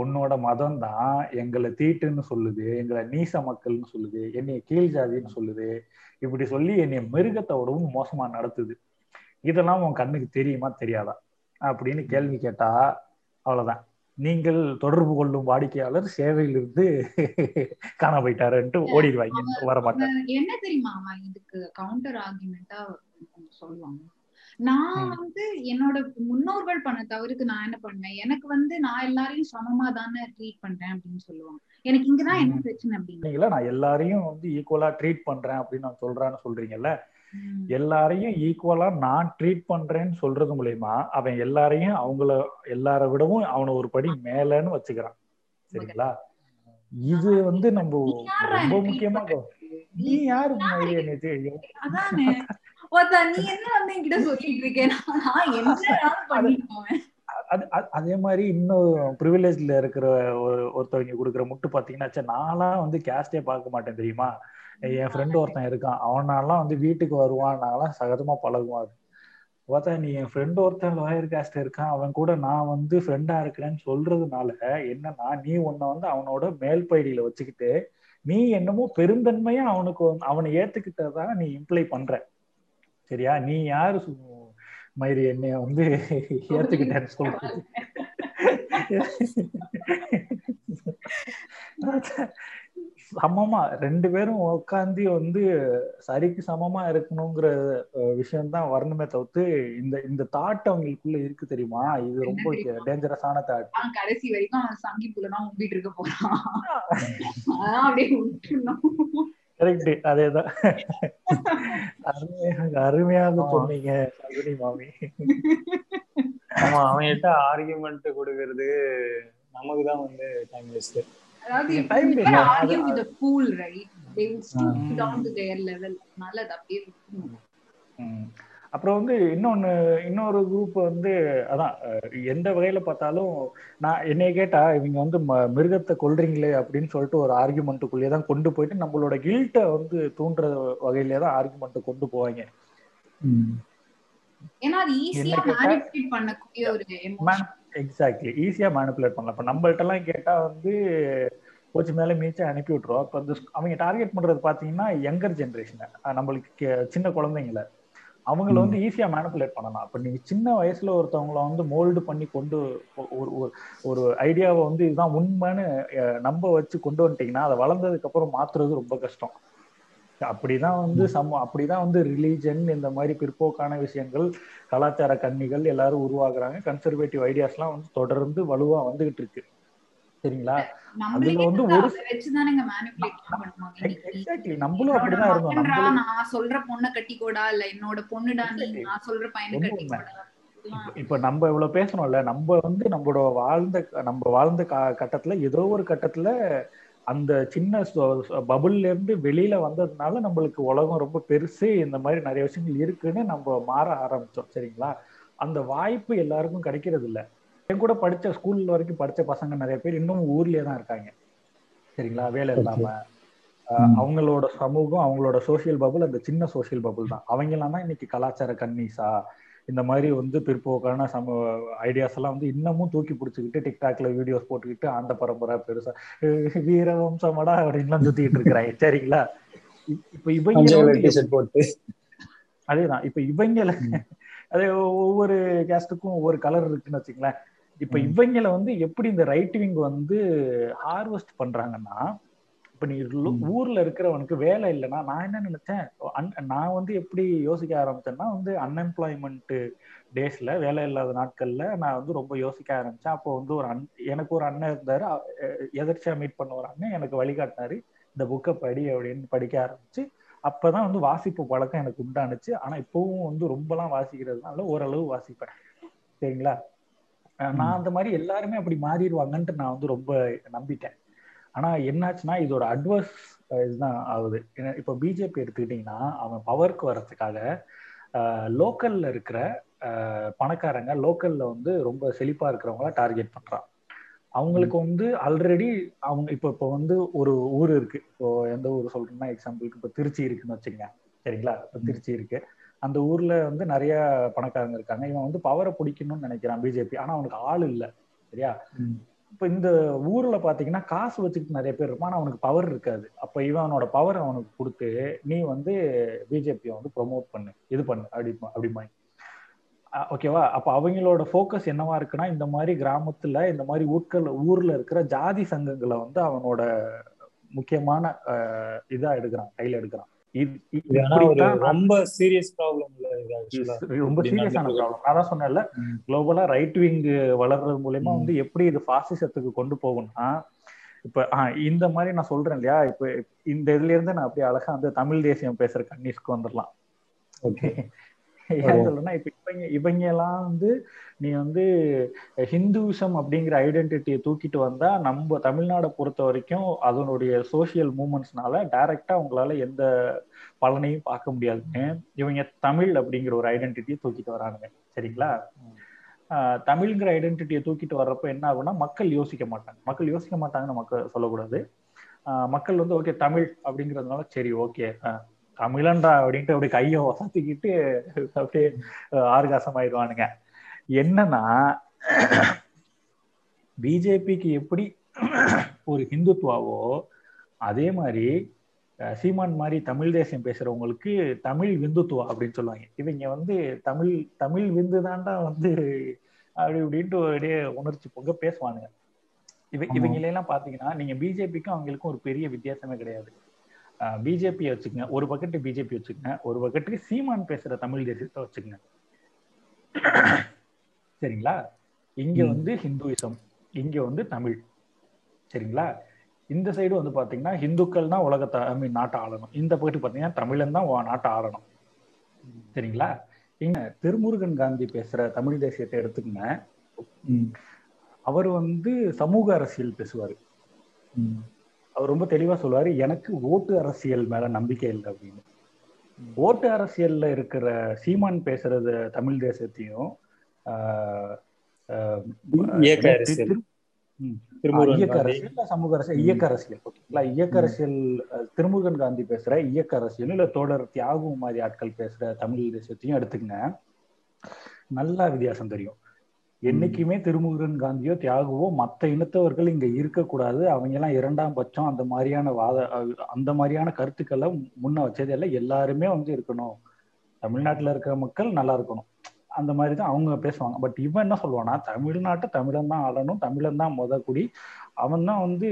உன்னோட மதம் தான் எங்களை தீட்டுன்னு சொல்லுது எங்களை நீச மக்கள்னு சொல்லுது என்னைய கீழ் ஜாதின்னு சொல்லுது. இப்படி சொல்லி என்னைய மிருகத்தை விடவும் மோசமா நடத்துது. இதெல்லாம் உன் கண்ணுக்கு தெரியுமா தெரியாதா? அப்படின்னு கேள்வி கேட்டா அவ்வளவுதான். நீங்கள் தொடர்பு கொள்ளும் வாடிக்கையாளர் சேவையிலிருந்து காண போயிட்டாருன்ட்டு ஓடிடுவாங்க வரமாட்டார் என்ன தெரியுமா அவன் இதுக்கு கவுண்டர் ஆர்குமெண்டா சொல்லுவாங்க. நான். வந்து என்னோட முன்னோர்கள் பண்ண தவறுக்கு நான் என்ன பண்ணேன் எனக்கு வந்து நான் எல்லாரையும் சமமா தானே ட்ரீட் பண்றேன் அப்படின்னு சொல்லுவாங்க. எனக்கு இங்கதான் என்ன. பிரச்சனை அப்படின்னு? நான் எல்லாரையும் வந்து ஈக்குவலா ட்ரீட் பண்றேன் அப்படின்னு நான் சொல்றேன்னு சொல்றீங்கல்ல. எல்லாரையும் ஈக்குவலா நான் ட்ரீட் பண்றேன்னு சொல்றது மூலயமா அவன் எல்லாரையும் அவங்கள எல்லார விடவும் அவனை ஒரு படி மேலன்னு வச்சுக்கிறான். சரிங்களா? இது வந்து நம்ம ரொம்ப முக்கியமா? நீ யாரு அது மாதிரி இன்னும் ப்ரிவிலேஜ்ல இருக்கிற ஒரு ஒருத்தவங்க கொடுக்குற முட்டு பாத்தீங்கன்னா நான்லாம் வந்து கேஸ்டே பார்க்க மாட்டேன் தெரியுமா? என் ஃப்ரெண்டு ஒருத்தன் இருக்கான். அவனாலாம் வந்து வீட்டுக்கு வருவான். நான்லாம் சகஜமா பழகுவான் பார்த்தா நீ என் ஃப்ரெண்டு ஒருத்தன் லாயர் கேஸ்ட் இருக்கான். அவன் கூட நான் வந்து ஃப்ரெண்டா இருக்கிறேன்னு சொல்றதுனால என்னன்னா நீ உன்னை வந்து அவனோட மேல் பகுதியில வச்சுக்கிட்டு நீ என்னமோ பெருந்தன்மையா அவனுக்கு அவனை ஏத்துக்கிட்டதா நீ இம்ப்ளை பண்ற. சரியா? நீ யாரு மயிறு என்னைய வந்து ஏத்துக்கிட்டேன்னு சொல்றது சமமா ரெண்டு பேரும் உட்காந்து வந்து சரிக்கு சமமா இருக்கணுங்கிற விஷயம் தான் வரணுமே தவிர்த்து இந்த இந்த தாட் அவங்களுக்குள்ள இருக்கு தெரியுமா? இது ரொம்ப டேஞ்சரஸான தாட் கடைசி வரைக்கும் தான் உம்பிட்டு இருக்க போறான். அப்படியே விட்டுணும் கரெக்ட் அதேதான். அருமையாக சொன்னீங்க சகுனி மாமி. ஆமா அவன்கிட்ட ஆர்கியூமெண்ட் கொடுக்கறது நமக்கு தான் வந்து டைம் வேஸ்ட் அதாவது. அதனால அது அப்படியே. அப்புறம் வந்து இன்னொன்னு இன்னொரு குரூப் வந்து அதான் எந்த வகையில பார்த்தாலும் நான் என்னைய கேட்டா இவங்க வந்து மிருகத்தை கொல்றீங்களே அப்படின்னு சொல்லிட்டு ஒரு ஆர்குமெண்ட்டுக்குள்ளேயே தான் கொண்டு போயிட்டு நம்மளோட கில்ட்டை வந்து தூண்டுற வகையிலே தான் ஆர்குமெண்ட்டை கொண்டு போவாங்க. ஏன்னா அது ஈஸியா மேனிபுலேட் பண்ணக்கூடிய ஒரு எமோஷன் எக்ஸாக்ட்லி ஈஸியா மேனிப்புலேட் பண்ணலாம். இப்போ நம்மள்ட்ட எல்லாம் கேட்டா வந்து கோச்சு மேல மீச்சா அனுப்பி விட்டுருவோம் இப்போ அந்த அவங்க டார்கெட் பண்றது பாத்தீங்கன்னா யங்கர் ஜென்ரேஷனை நம்மளுக்கு சின்ன குழந்தைங்கள. அவங்கள வந்து ஈஸியா மேனிப்புலேட் பண்ணலாம். அப்ப நீங்க சின்ன வயசுல ஒருத்தவங்கள வந்து மோல்டு பண்ணி கொண்டு ஒரு ஒரு ஐடியாவை வந்து இதுதான் உண்மைன்னு நம்ப வச்சு கொண்டு வந்துட்டீங்கன்னா அதை வளர்ந்ததுக்கு அப்புறம் மாத்துறது ரொம்ப கஷ்டம். அப்படிதான் வந்து சம அப்படிதான் வந்து ரிலீஜன் இந்த மாதிரி பிற்போக்கான விஷயங்கள் கலாச்சார கன்னிகள் எல்லாரும் உருவாகுறாங்க. கன்சர்வேட்டிவ் ஐடியாஸ் எல்லாம் வந்து தொடர்ந்து வலுவா வந்துகிட்டு இருக்கு. சரிங்களா? அதுல வந்து ஒரு வச்சுதானங்க மேனிபுலேட் பண்ணுவாங்க எக்ஸாக்ட்லி நம்மளும் அப்படிதான் இருந்தோம். நம்மளும் நான் சொல்ற பொண்ணை கட்டிக்கோடா? இல்ல என்னோட பொண்ணுடா நீ? நான் சொல்ற பையனை கட்டிக்கோடா? இப்ப நம்ம இவ்வளவு பேசணும்ல நம்ம வந்து நம்மளோட வாழ்ந்த நம்ம வாழ்ந்த கட்டத்துல ஏதோ ஒரு கட்டத்துல அந்த சின்ன பபுள்ல இருந்து வெளியில வந்ததுனால நம்மளுக்கு உலகம் ரொம்ப பெருசு இந்த மாதிரி நிறைய விஷயங்கள் இருக்குன்னு நம்ம மாற ஆரம்பிச்சோம் சரிங்களா? அந்த வாய்ப்பு எல்லாருக்கும் கிடைக்கிறது இல்ல. என் கூட படிச்ச ஸ்கூல் வரைக்கும் படிச்ச பசங்க நிறைய பேர் இன்னும் ஊர்லயே தான் இருக்காங்க சரிங்களா? வேலை இல்லாம. அவங்களோட சமூகம் அவங்களோட சோசியல் பபுள் அந்த சின்ன சோசியல் பபுள் தான். அவங்க எல்லாம் தான் இன்னைக்கு கலாச்சார கன்னிசா இந்த மாதிரி வந்து பிற்போக்கான சம ஐடியாஸ் எல்லாம் வந்து இன்னமும் தூக்கி பிடிச்சிக்கிட்டு டிக்டாக்ல வீடியோஸ் போட்டுக்கிட்டு ஆண்ட பரம்பரை பெருசா வீரவம்சமடா அப்படின்லாம் சுத்திக்கிட்டு இருக்கிறாங்க. சரிங்களா? இப்ப இவங்க போட்டு. அதேதான். இப்ப இவங்கள அதே ஒவ்வொரு கேஸ்டுக்கும் ஒவ்வொரு கலர் இருக்குன்னு வச்சுங்களேன். இப்ப இவங்கள வந்து எப்படி இந்த ரைட் விங் வந்து ஹார்வெஸ்ட் பண்றாங்கன்னா இப்ப நீ ஊர்ல இருக்கிறவனுக்கு வேலை இல்லைன்னா நான் என்ன நினைச்சேன்? நான் வந்து எப்படி யோசிக்க ஆரம்பிச்சேன்னா வந்து அன்எம்ப்ளாய்மெண்ட் டேஸ்ல வேலை இல்லாத நாட்கள்ல நான் வந்து ரொம்ப யோசிக்க ஆரம்பிச்சேன். அப்போ வந்து ஒரு அன் எனக்கு ஒரு அண்ணன் இருந்தாரு. எதிர்ச்சியா மீட் பண்ண ஒரு அண்ணன் எனக்கு வழிகாட்டினாரு. இந்த புக்கை படி அப்படின்னு படிக்க ஆரம்பிச்சு அப்பதான் வந்து வாசிப்பு பழக்கம் எனக்கு உண்டானுச்சு. ஆனா இப்பவும் வந்து ரொம்பலாம் வாசிக்கிறதுனால ஓரளவு வாசிப்பேன். சரிங்களா? நான் அந்த மாதிரி எல்லாருமே அப்படி மாறிடுவாங்கன்ட்டு நான் வந்து ரொம்ப நம்பிட்டேன். ஆனா என்னாச்சுன்னா இதோட அட்வர்ஸ் இதுதான் ஆகுது. இப்போ பிஜேபி எடுத்துக்கிட்டீங்கன்னா அவன் பவருக்கு வர்றதுக்காக லோக்கல்ல இருக்கிற பணக்காரங்க லோக்கல்ல வந்து ரொம்ப செழிப்பா இருக்கிறவங்கள டார்கெட் பண்றான். அவங்களுக்கு வந்து ஆல்ரெடி அவங்க இப்போ இப்போ வந்து ஒரு ஊர் இருக்கு. இப்போ எந்த ஊர் சொல்றேன்னா எக்ஸாம்பிளுக்கு இப்போ திருச்சி இருக்குன்னு வச்சுக்கங்க. சரிங்களா? இப்போ திருச்சி இருக்கு. அந்த ஊர்ல வந்து நிறைய பணக்காரங்க இருக்காங்க. இவன் வந்து பவரை பிடிக்கணும்னு நினைக்கிறான் பிஜேபி ஆனா அவனுக்கு ஆள் இல்லை. சரியா? இப்ப இந்த ஊர்ல பாத்தீங்கன்னா காசு வச்சுக்கிட்டு நிறைய பேர் இருப்பான் ஆனா அவனுக்கு பவர் இருக்காது. அப்ப இவனோட பவர் அவனுக்கு கொடுத்து நீ வந்து பிஜேபியை வந்து ப்ரொமோட் பண்ணு இது பண்ணு அப்படி அப்படிமா ஓகேவா அப்ப அவங்களோட ஃபோக்கஸ் என்னவா இருக்குன்னா இந்த மாதிரி கிராமத்துல இந்த மாதிரி ஊட்கள் ஊர்ல இருக்கிற ஜாதி சங்கங்களை வந்து அவனோட முக்கியமான இதா எடுக்கிறான் கையில எடுக்கிறான். ரொம்ப சீரியஸ் ப்ராப்ளம் ரொம்ப சீரியஸான ப்ராப்ளம் நான் தான் சொன்னேன்ல குளோபலா ரைட் விங் வளர்றது மூலயமா வந்து எப்படி இது பாசிசத்துக்கு கொண்டு போகும்னா இப்ப ஆஹ் இந்த மாதிரி நான் சொல்றேன் இல்லையா? இப்ப இந்த இதுல இருந்து நான் அப்படியே அழகா வந்து தமிழ் தேசியம் பேசுற கன்னிஸ்க்கு வந்துடலாம். ஓகே. ஏன் சொல்றேன்னா இப்ப இவங்க இவங்க எல்லாம் வந்து நீ வந்து ஹிந்துவிசம் அப்படிங்கிற ஐடென்டிட்டியை தூக்கிட்டு வந்தா நம்ம தமிழ்நாடை பொறுத்த வரைக்கும் அதனுடைய சோசியல் மூமெண்ட்ஸ்னால டைரக்டா உங்களால எந்த பலனையும் பார்க்க முடியாதுன்னு இவங்க தமிழ் அப்படிங்கிற ஒரு ஐடென்டிட்டியை தூக்கிட்டு வரானுங்க. சரிங்களா? தமிழ்ங்கிற ஐடென்டிட்டியை தூக்கிட்டு வர்றப்ப என்ன ஆகும்னா மக்கள் யோசிக்க மாட்டாங்க. மக்கள் யோசிக்க மாட்டாங்கன்னு மக்கள் சொல்லக்கூடாது மக்கள் வந்து ஓகே தமிழ் அப்படிங்கிறதுனால சரி ஓகே தமிழன்டா அப்படின்ட்டு அப்படியே கையை வசத்திக்கிட்டு அப்படியே ஆர்காசம் ஆயிடுவானுங்க என்னன்னா பிஜேபிக்கு எப்படி ஒரு ஹிந்துத்வாவோ அதே மாதிரி சீமான் மாதிரி தமிழ் தேசியம் பேசுறவங்களுக்கு தமிழ் விந்துத்துவா அப்படின்னு சொல்லுவாங்க. இவங்க வந்து தமிழ் தமிழ் விந்து தாண்டா வந்து அப்படி இப்படின்ட்டு அப்படியே உணர்ச்சி பொங்க பேசுவானுங்க. இவ இவங்களெல்லாம் பாத்தீங்கன்னா நீங்க பிஜேபிக்கும் அவங்களுக்கும் ஒரு பெரிய வித்தியாசமே கிடையாது. பிஜேபி வச்சுக்கங்க. ஒரு பக்கெட்டு பிஜேபி வச்சுக்கங்க. ஒரு பக்கெட்டுக்கு சீமான் பேசுற தமிழ் தேசியத்தை வச்சுக்கங்க. சரிங்களா? இங்க வந்து ஹிந்துவிசம் இங்க வந்து தமிழ். சரிங்களா? இந்த சைடு வந்து பாத்தீங்கன்னா ஹிந்துக்கள் தான் உலகத்தை ஐ மீன் நாட்டை ஆளணும். இந்த பக்கத்து பாத்தீங்கன்னா தமிழன் தான் நாட்டை ஆளணும். சரிங்களா? இங்க திருமுருகன் காந்தி பேசுற தமிழ் தேசியத்தை எடுத்துக்கங்க. அவர் வந்து சமூக அரசியல் பேசுவாரு. அவர் ரொம்ப தெளிவா சொல்லுவாரு எனக்கு ஓட்டு அரசியல் மேல நம்பிக்கை இல்லை அப்படின்னு. ஓட்டு அரசியல்ல இருக்கிற சீமான் பேசுறது தமிழ் தேசத்தையும் இயக்க அரசியல். சமூக அரசியல் இயக்க அரசியல். ஓகேங்களா? இயக்க அரசியல் திருமுருகன் காந்தி பேசுற இயக்க அரசியல் இல்ல தோழர் தியாகு மாதிரி ஆட்கள் பேசுற தமிழ் தேசத்தையும் எடுத்துக்கங்க. நல்லா வித்தியாசம் தெரியும். என்னைக்குமே திருமுருகன் காந்தியோ தியாகுவோ மற்ற இனத்தவர்கள் இங்க இருக்கக்கூடாது. அவங்க எல்லாம் இரண்டாம் பட்சம் அந்த மாதிரியான வாத அந்த மாதிரியான கருத்துக்களை முன்ன வச்சது எல்லாம் எல்லாருமே வந்து இருக்கணும். தமிழ்நாட்டுல இருக்கிற மக்கள் நல்லா இருக்கணும். அந்த மாதிரி தான் அவங்க பேசுவாங்க. பட் இவன் என்ன சொல்லுவானா தமிழ்நாட்டை தமிழன் தான் ஆளணும். தமிழன் தான் முத குடி. அவன் தான் வந்து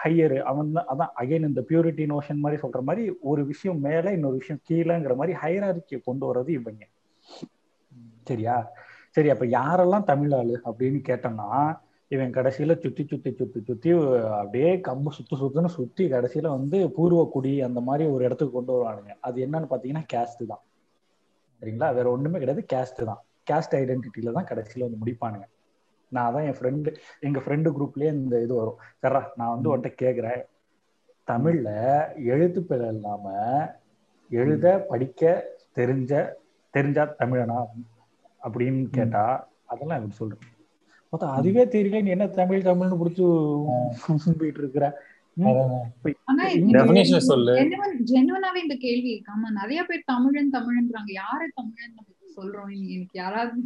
ஹையர் அவன் தான் அதான் அகைன் இந்த பியூரிட்டி நோஷன் மாதிரி சொல்ற மாதிரி ஒரு விஷயம் மேல இன்னொரு விஷயம் கீழேங்கிற மாதிரி ஹையராரிக்கியை கொண்டு வர்றது இவங்க. சரியா? சரி அப்ப யாரெல்லாம் தமிழ் ஆளு அப்படின்னு கேட்டோம்னா இவன் கடைசியில சுத்தி சுத்தி சுத்தி சுத்தி அப்படியே கம்பு சுத்து சுத்துன்னு சுத்தி கடைசியில வந்து பூர்வக்குடி அந்த மாதிரி ஒரு இடத்துக்கு கொண்டு வருவானுங்க. அது என்னன்னு பாத்தீங்கன்னா கேஸ்ட் தான். சரிங்களா? வேற ஒண்ணுமே கிடையாது. கேஸ்ட் தான். கேஸ்ட் ஐடென்டிட்டியில தான் கடைசியில வந்து முடிப்பானுங்க. நான் அதான் என் ஃப்ரெண்டு எங்க ஃப்ரெண்டு குரூப்லயே இந்த இது வரும். சரா நான் வந்து உன்கிட்ட கேக்குறேன். தமிழ்ல எழுத்து பிழை இல்லாம எழுத படிக்க தெரிஞ்ச தெரிஞ்சா தமிழனா? அப்படின்னு கேட்டா அதெல்லாம் எப்படி சொல்றேன். பார்த்தா அதுவே தெரியல நீ என்ன தமிழ் தமிழ்னு புடிச்சு போயிட்டு இருக்கிற. ஜெனுவனாவே இந்த கேள்வி ஆமா நிறைய பேர் தமிழன் தமிழன்றாங்க யாரு தமிழன் சொல்றோம்? எனக்கு யாராவது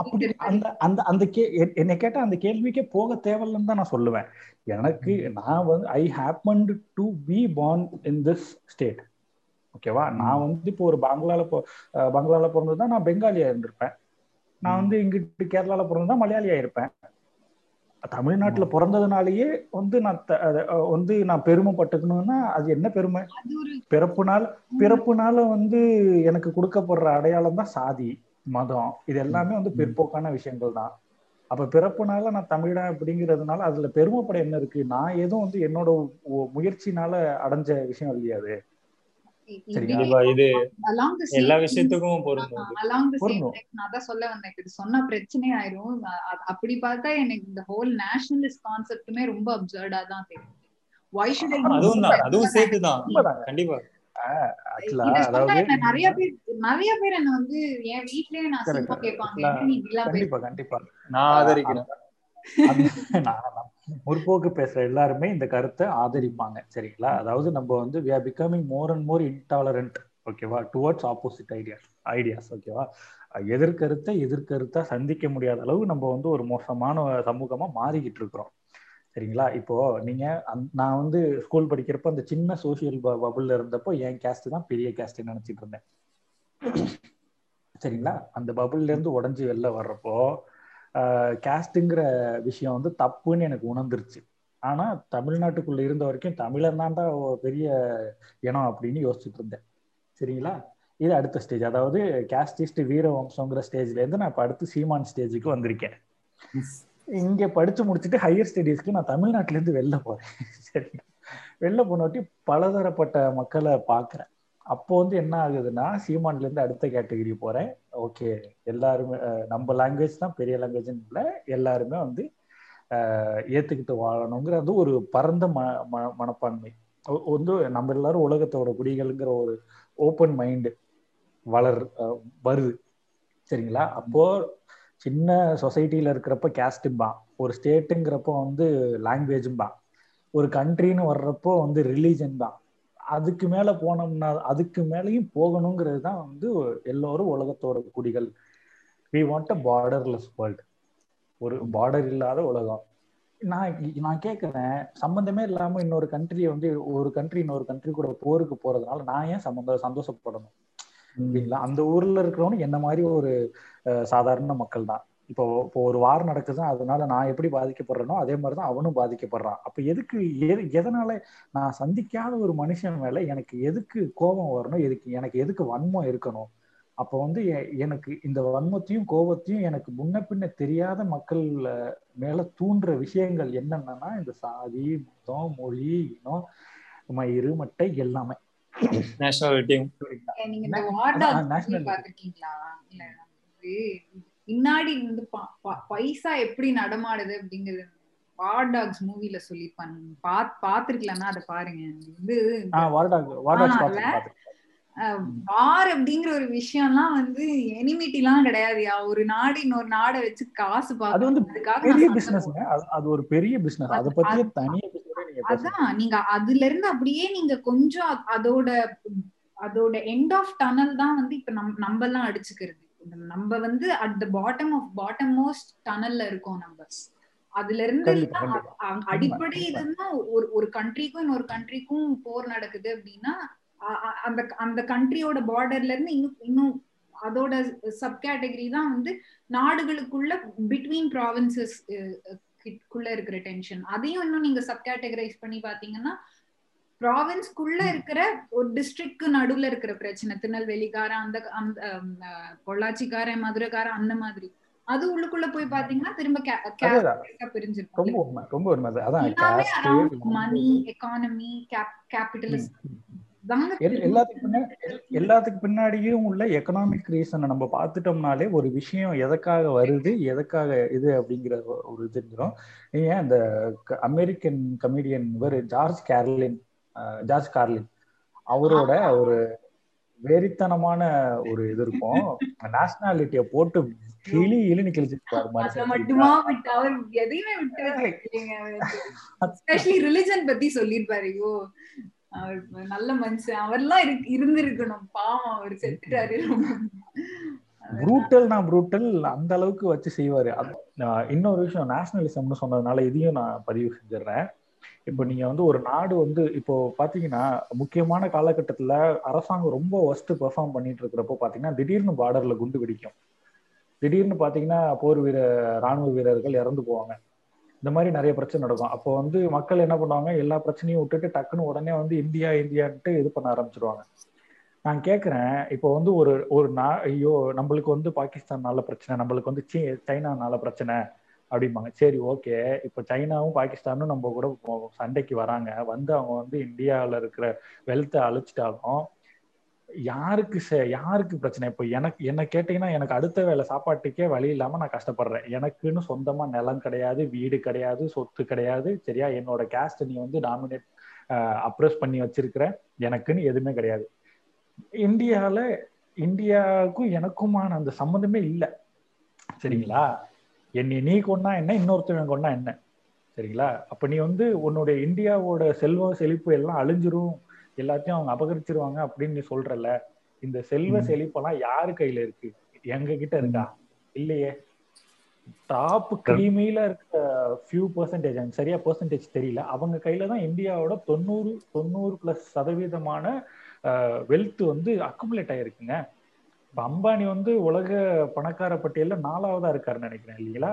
அப்படி அந்த அந்த அந்த கே என்னை கேட்ட அந்த கேள்விக்கே போக தேவையில்லைன்னு தான் நான் சொல்லுவேன். எனக்கு நான் வந்து I happen to be born in this state ஓகேவா? நான் வந்து இப்போ ஒரு பங்களால பங்களால பிறந்ததுதான் நான் பெங்காலியா இருந்திருப்பேன். நான் வந்து இங்கிட்டு கேரளால பிறந்ததா மலையாளியா இருப்பேன். தமிழ்நாட்டுல பிறந்ததுனாலயே வந்து நான் வந்து நான் பெருமைப்பட்டுக்கணும்னா அது என்ன பெருமை? பிறப்புனால பிறப்புனால வந்து எனக்கு கொடுக்கப்படுற அடையாளம் தான் சாதி மதம். இது எல்லாமே வந்து பிற்போக்கான விஷயங்கள் தான். அப்ப பிறப்புனால நான் தமிழன் அப்படிங்கிறதுனால அதுல பெருமைப்பட என்ன இருக்கு? நான் எதுவும் வந்து என்னோட முயற்சினால அடைஞ்ச விஷயம் இல்லையா எல்லா விஷயத்துக்கும் நான் தான் சொல்ல வந்தேன். இது சொன்னா பிரச்சனை ஆயிரும். அப்படி பார்த்தா எனக்கு இந்த ஹோல் நேஷனலிஸ்ட் கான்செப்டுமே ரொம்ப அப்சர்டா தான் தெரியும் நிறைய பேர் நிறைய பேர் என்ன வந்து என் வீட்லயே நான் கேட்பாங்க? கண்டிப்பா கண்டிப்பா. நான் ஆதரிக்கிறேன். அந்த- நான் நான் முற்போக்கு பேசுற எல்லாருமே இந்த கருத்தை ஆதரிப்பாங்க சரிங்களா? அதாவது நம்ம வந்து we are becoming more and more intolerant ஓகேவா டுவர்ட்ஸ் ஆப்போசிட் ஐடியாஸ் ஐடியாஸ் ஓகேவா எதிர்கருத்தை எதிர்கருத்தா சந்திக்க முடியாத அளவு நம்ம வந்து ஒரு மோசமான சமூகமா மாறிக்கிட்டு இருக்கிறோம் சரிங்களா? இப்போ நீங்க நான் வந்து ஸ்கூல் படிக்கிறப்ப அந்த சின்ன சோசியல் பபுள்ல இருந்தப்போ என் கேஸ்ட் தான் பெரிய கேஸ்ட் நினைச்சிட்டு இருந்தேன் சரிங்களா? அந்த பபுள்ல இருந்து உடஞ்சி வெளில வர்றப்போ கேஸ்ட்டுங்கிற விஷயம் வந்து தப்புன்னு எனக்கு உணர்ந்துருச்சு. ஆனா தமிழ்நாட்டுக்குள்ள இருந்த வரைக்கும் தமிழன் தான்டா ஒரு பெரிய இனம் அப்படின்னு யோசிச்சுட்டு இருந்தேன். சரிங்களா? இது அடுத்த ஸ்டேஜ் அதாவது கேஸ்டிஸ்ட் வீர வம்சங்கிற ஸ்டேஜ்ல இருந்து நான் இப்ப அடுத்து சீமான் ஸ்டேஜுக்கு வந்திருக்கேன். இங்க படிச்சு முடிச்சுட்டு ஹையர் ஸ்டடீஸ்க்கு நான் தமிழ்நாட்டுல இருந்து வெளில போறேன். சரி வெளில போனவாட்டி பலதரப்பட்ட மக்களை பாக்குறேன். அப்போ வந்து என்ன ஆகுதுன்னா சீமான்ல இருந்து அடுத்த கேட்டகரி போறேன். ஓகே. எல்லாருமே நம்ம லாங்குவேஜ் தான் பெரிய லாங்குவேஜ்னு இல்லை. எல்லாருமே வந்து ஏற்றுக்கிட்டு வாழணுங்கிற வந்து ஒரு பரந்த ம மனப்பான்மை. வந்து நம்ம எல்லாரும் உலகத்தோட குடிகள்ங்கிற ஒரு ஓப்பன் மைண்டு வளர் வருது. சரிங்களா? அப்போ சின்ன சொசைட்டில இருக்கிறப்ப கேஸ்ட்டும்பா ஒரு ஸ்டேட்டுங்கிறப்போ வந்து லாங்குவேஜும்பா ஒரு கண்ட்ரின்னு வர்றப்போ வந்து ரிலீஜன் தான். அதுக்கு மேல போனோம்னா அதுக்கு மேலேயும் போகணுங்கிறது தான் வந்து எல்லோரும் உலகத்தோட குடிகள். We want a borderless world ஒரு பார்டர் இல்லாத உலகம். நான் நான் கேட்குறேன் சம்மந்தமே இல்லாம இன்னொரு கண்ட்ரியை வந்து ஒரு கண்ட்ரி இன்னொரு கண்ட்ரி கூட போருக்கு போறதுனால நான் ஏன் சம்மந்த சந்தோஷப்படணும்? இல்லைங்களா அந்த ஊர்ல இருக்கிறவனு என்ன மாதிரி ஒரு சாதாரண மக்கள் தான் இப்போ இப்போ ஒரு வார் நடக்குது அதனால நான் எப்படி பாதிக்கப்படுறேனோ அதே மாதிரி தான் அவனும் பாதிக்கப்படுறான். அப்ப எதுக்கு எது எதனால நான் சந்திக்காத ஒரு மனுஷன் மேல எனக்கு எதுக்கு கோபம் வரணும்? எதுக்கு எனக்கு எதுக்கு வன்மம் இருக்கணும்? அப்போ வந்து எனக்கு இந்த வன்மத்தையும் கோபத்தையும் எனக்கு முன்ன பின்ன தெரியாத மக்கள் மேல தூண்டுற விஷயங்கள் என்னென்னன்னா இந்த சாதி மதம் மொழி இனம் மயிறு மட்டை எல்லாமே. நேஷனாலிட்டியும் வந்து பின்னாடி வந்து பைசா எப்படி நடமாடுது அப்படிங்கிறது வார் டாக்ஸ் மூவில சொல்லிருப்பாங்க பாத் பாத்துருக்கலாம்னா அதை பாருங்க. வந்து வார் அப்படிங்கிற ஒரு விஷயம்லாம் வந்து எனிமிட்டிலாம் கிடையாதுயா ஒரு நாடு இன்னொரு நாடை வச்சு காசு பெரிய பிசினஸ்ங்க அது ஒரு பெரிய பிசினஸ் அதை பிசினஸ் நீங்க பேசணும் அதான். நீங்க அதுல இருந்து அப்படியே நீங்க கொஞ்சம் அதோட அதோட எண்ட் ஆஃப் டனல் தான் வந்து இப்ப நம் நம்ம எல்லாம் அடிச்சுக்கிறது. நம்ம வந்து at the bottom of bottom most டனல்ல இருக்கோம் நம்ம அதுல இருந்து அடிப்படை. இதுன்னா ஒரு ஒரு கண்ட்ரிக்கும் இன்னொரு கண்ட்ரிக்கும் போர் நடக்குது அப்படின்னா அந்த அந்த கண்ட்ரியோட பார்டர்ல இருந்து இன்னும் இன்னும் அதோட சப் கேட்டகரி தான் வந்து நாடுகளுக்குள்ள பிட்வீன் ப்ராவின்சஸ் குள்ள இருக்கிற டென்ஷன் அதையும் இன்னும் நீங்க சப் கேட்டகரைஸ் பண்ணி பாத்தீங்கன்னா ப்ராவின்ஸ்குள்ள இருக்கிற ஒரு டிஸ்ட்ரிக்ட்க்கு நடுவுல இருக்கிற பிரச்சனை. திருநெல்வேலிக்காரன் அந்த அந்த பொள்ளாச்சிக்காரன் மதுரைக்காரன் அந்த மாதிரி. அது உள்ளுக்குள்ள போய் பாத்தீங்கன்னா திரும்ப பிரிஞ்சிருக்கும். ரொம்ப உண்மை ரொம்ப உண்மை. அதான் மணி எக்கானமி கேபிட்டலிஸ்ட் எல்லாத்துக்கு எல்லாத்துக்கு பின்னாடியும் உள்ள எக்கனாமிக் ரீசனை நம்ம பார்த்துட்டோம்னாலே ஒரு விஷயம் எதற்காக வருது எதற்காக இது அப்படிங்கிற ஒரு இது தெரிஞ்சிடும் நீங்க அந்த அமெரிக்கன் கமெடியன் இவர் ஜார்ஜ் கேர்லின் ஜார்ஜ் கார்லின். அவரோட ஒரு வெறித்தனமான ஒரு இது இருக்கும். நேஷனாலிட்டிய போட்டு கிளி இழுன்னு கிழிச்சிருப்பாரு பத்தி சொல்லிருப்பாரு ஐயோ அவர் நல்ல மனுஷன். அவர்லாம் இருந்திருக்கணும். பாவம் அவர் செத்துட்டாரு. ப்ரூட்டல் நான் ப்ரூட்டல் அந்த அளவுக்கு வச்சு செய்வாரு. இன்னொரு விஷயம் நேஷனலிசம்னு சொன்னதுனால இதையும் நான் பதிவு செஞ்சிடறேன். இப்போ நீங்க வந்து ஒரு நாடு வந்து இப்போ பாத்தீங்கன்னா முக்கியமான காலகட்டத்துல அரசாங்கம் ரொம்ப ஒஸ்ட் பெர்ஃபார்ம் பண்ணிட்டு இருக்கிறப்போ பாத்தீங்கன்னா திடீர்னு பார்டர்ல குண்டு வெடிக்கும். திடீர்னு பாத்தீங்கன்னா போர் வீர ராணுவ வீரர்கள் இறந்து போவாங்க. இந்த மாதிரி நிறைய பிரச்சனை நடக்கும். அப்போ வந்து மக்கள் என்ன பண்ணுவாங்க? எல்லா பிரச்சனையும் விட்டுட்டு டக்குன்னு உடனே வந்து இந்தியா இந்தியான்ட்டு இது பண்ண ஆரம்பிச்சிருவாங்க. நான் கேட்குறேன் இப்போ வந்து ஒரு ஒரு நா ஐயோ நம்மளுக்கு வந்து பாகிஸ்தான்னால பிரச்சனை நம்மளுக்கு வந்து சீ சைனானால பிரச்சனை அப்படிம்பாங்க. சரி ஓகே. இப்போ சைனாவும் பாகிஸ்தானும் நம்ம கூட சண்டைக்கு வராங்க. வந்து அவங்க வந்து இந்தியாவில் இருக்கிற வெல்த்தை அழிச்சிட்டாலும் யாருக்கு யாருக்கு பிரச்சனை? இப்போ எனக்கு என்ன கேட்டீங்கன்னா எனக்கு அடுத்த வேலை சாப்பாட்டுக்கே வழி இல்லாமல் நான் கஷ்டப்படுறேன். எனக்குன்னு சொந்தமாக நிலம் கிடையாது வீடு கிடையாது சொத்து கிடையாது. சரியா? என்னோட கேஸ்ட் நீ வந்து டாமினேட் அப்ரஸ் பண்ணி வச்சிருக்கிற எனக்குன்னு எதுவுமே கிடையாது. இந்தியாவில் இந்தியாவுக்கும் எனக்குமான அந்த சம்மந்தமே இல்லை. சரிங்களா? என்னை நீ கொண்டா என்ன இன்னொருத்தவன் கொண்டா என்ன? சரிங்களா? அப்ப நீ வந்து உன்னுடைய இந்தியாவோட செல்வம் செழிப்பு எல்லாம் அழிஞ்சிரும் எல்லாத்தையும் அவங்க அபகரிச்சிருவாங்க அப்படின்னு நீ சொல்றல இந்த செல்வ செழிப்பெல்லாம் யாரு கையில இருக்கு? எங்க கிட்ட இருக்கா? இல்லையே. டாப் கிரீமியில இருக்க ஃபியூ பர்சன்டேஜ் எனக்கு சரியா பர்சன்டேஜ் தெரியல. அவங்க கையில தான் இந்தியாவோட தொண்ணூறு தொண்ணூறு பிளஸ் சதவீதமான வெல்த் வந்து அக்குமுலேட் ஆயிருக்குங்க. இப்ப அம்பானி வந்து உலக பணக்கார பட்டியல்ல நாலாவதா இருக்காருன்னு நினைக்கிறேன் இல்லைங்களா?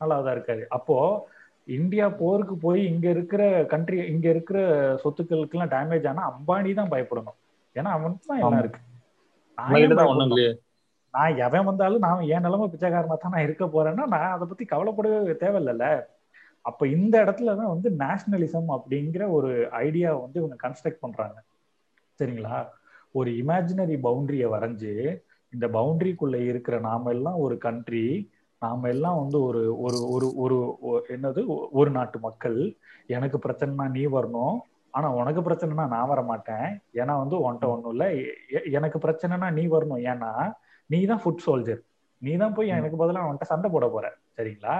நாலாவதா இருக்காரு. அப்போ இந்தியா போருக்கு போய் இங்க இருக்கிற கண்ட்ரி இங்க இருக்கிற சொத்துக்களுக்கு எல்லாம் டேமேஜ் ஆனா அம்பானி தான் பயப்படணும். ஏன்னா அவனுக்கு தான் எல்லாம் இருக்கு? நான் எவன் வந்தாலும் நான் என் நிலைமை பிச்சைக்காரனா தான் நான் இருக்க போறேன்னா நான் அதை பத்தி கவலைப்படவே தேவையில்லைல்ல. அப்ப இந்த இடத்துலதான் வந்து நேஷனலிசம் அப்படிங்கிற ஒரு ஐடியா வந்து இவங்க கன்ஸ்ட்ரக்ட் பண்றாங்க. சரிங்களா? ஒரு இமேஜினரி பவுண்டரியை வரைஞ்சு இந்த பவுண்டரிக்குள்ள இருக்கிற நாம எல்லாம் ஒரு கண்ட்ரி நாம எல்லாம் வந்து ஒரு ஒரு ஒரு ஒரு என்னது ஒரு நாட்டு மக்கள். எனக்கு பிரச்சனைனா நீ வரணும். ஆனா உனக்கு பிரச்சனைனா நான் வர மாட்டேன் ஏன்னா வந்து உன்ட்ட ஒண்ணும் இல்ல. எனக்கு பிரச்சனைனா நீ வரணும். ஏன்னா நீ தான் ஃபுட் சோல்ஜர் நீ தான் போய் எனக்கு பதிலாக அவன்கிட்ட சண்டை போட போற. சரிங்களா?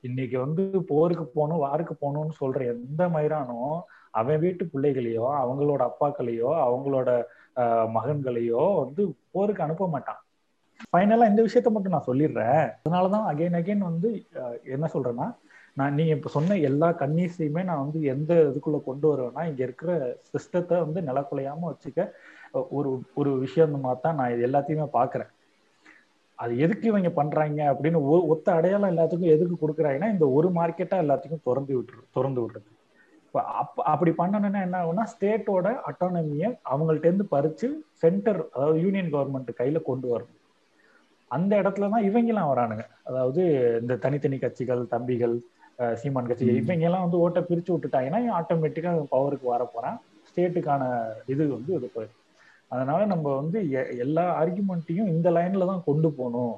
இன்னைக்கு வந்து போருக்கு போகணும் வாருக்கு போகணும்னு சொல்ற எந்த மயிரானும் அவன் வீட்டு பிள்ளைகளையோ அவங்களோட அப்பாக்களையோ அவங்களோட மகன்களையோ வந்து போருக்கு அனுப்ப மாட்டான். ஃபைனலா இந்த விஷயத்த மட்டும் நான் சொல்லிடுறேன். அதனாலதான் அகைன் அகைன் வந்து என்ன சொல்றேன்னா நான் நீங்க இப்ப சொன்ன எல்லா கன்னிஸையுமே நான் வந்து எந்த இதுக்குள்ள கொண்டு வருவேன்னா இங்க இருக்கிற சிஸ்டத்தை வந்து நிலக்குலையாம வச்சுக்க ஒரு ஒரு விஷயம் தான் நான் இது எல்லாத்தையுமே பாக்குறேன். அது எதுக்கு இவங்க பண்றாங்க அப்படின்னு ஒத்த அடையாளம் எல்லாத்துக்கும் எதுக்கு கொடுக்குறாங்கன்னா இந்த ஒரு மார்க்கெட்டா எல்லாத்துக்கும் திறந்து விட்டுரு திறந்து விடுறது. இப்போ அப் அப்படி பண்ணணும்னா என்ன ஆகும்னா ஸ்டேட்டோட அட்டானமியை அவங்கள்ட்ட இருந்து பறிச்சு சென்டர் அதாவது யூனியன் கவர்மெண்ட் கையில கொண்டு வரணும். அந்த இடத்துல தான் இவங்கெல்லாம் வரானுங்க. அதாவது இந்த தனித்தனி கட்சிகள் தம்பிகள் சீமான் கட்சிகள் இவங்க எல்லாம் வந்து ஓட்டை பிரிச்சு விட்டுட்டாங்கன்னா ஆட்டோமேட்டிக்கா பவருக்கு வர ஸ்டேட்டுக்கான இது வந்து இது போயிடும். அதனால நம்ம வந்து எல்லா ஆர்குமெண்ட்டையும் இந்த லைன்ல தான் கொண்டு போகணும்.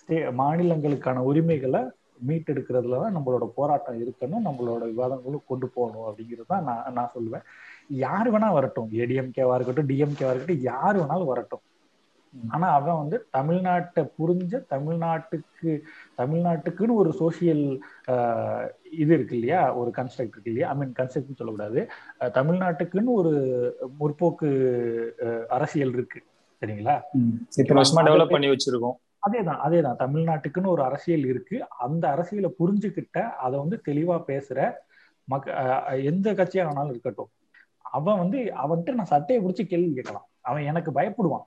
ஸ்டே மாநிலங்களுக்கான உரிமைகளை மீட்டெடுக்கிறதுல தான் நம்மளோட போராட்டம் இருக்கணும் நம்மளோட விவாதங்களும் கொண்டு போகணும் அப்படிங்கிறது தான் நான் நான் சொல்லுவேன். யார் வேணா வரட்டும். ஏடிஎம்கேவா இருக்கட்டும் டிஎம்கேவா இருக்கட்டும் யார் வேணாலும் வரட்டும். ஆனா அவன் வந்து தமிழ்நாட்டை புரிஞ்ச தமிழ்நாட்டுக்கு தமிழ்நாட்டுக்குன்னு ஒரு சோசியல் இது இருக்கு இல்லையா? ஒரு கன்ஸ்ட்ரக்ட் இருக்கு இல்லையா? ஐ மீன் கன்ஸ்ட்ரக்ட் சொல்லக்கூடாது. தமிழ்நாட்டுக்குன்னு ஒரு முற்போக்கு அரசியல் இருக்கு. சரிங்களா? இத்தனை வருஷமா டெவலப் பண்ணி வச்சிருக்கோம். அதேதான் அதேதான். தமிழ்நாட்டுக்குன்னு ஒரு அரசியல் இருக்கு. அந்த அரசியலை புரிஞ்சுக்கிட்ட அதை வந்து தெளிவா பேசுற மக்க எந்த கட்சியா வேணாலும் இருக்கட்டும். அவன் வந்து அவன்கிட்ட நான் சட்டையை பிடிச்சி கேள்வி கேட்கலாம். அவன் எனக்கு பயப்படுவான்.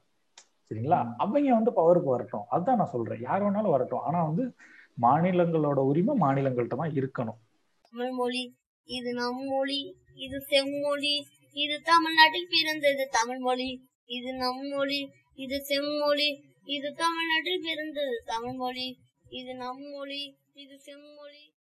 சரிங்களா? அவங்க வந்து பவருக்கு வரட்டும். அதுதான் நான் சொல்றேன். யார் வேணாலும் வரட்டும். ஆனா வந்து மாநிலங்களோட உரிமை மாநிலங்கள்ட்ட தான் இருக்கணும். தமிழ் மொழி இது நம் மொழி இது செம்மொழி இது தமிழ்நாட்டில் பிறந்தது தமிழ் மொழி இது நம் மொழி இது செம்மொழி இது தமிழ்நாட்டில் பிறந்தது தமிழ் மொழி இது நம் மொழி இது செம்மொழி.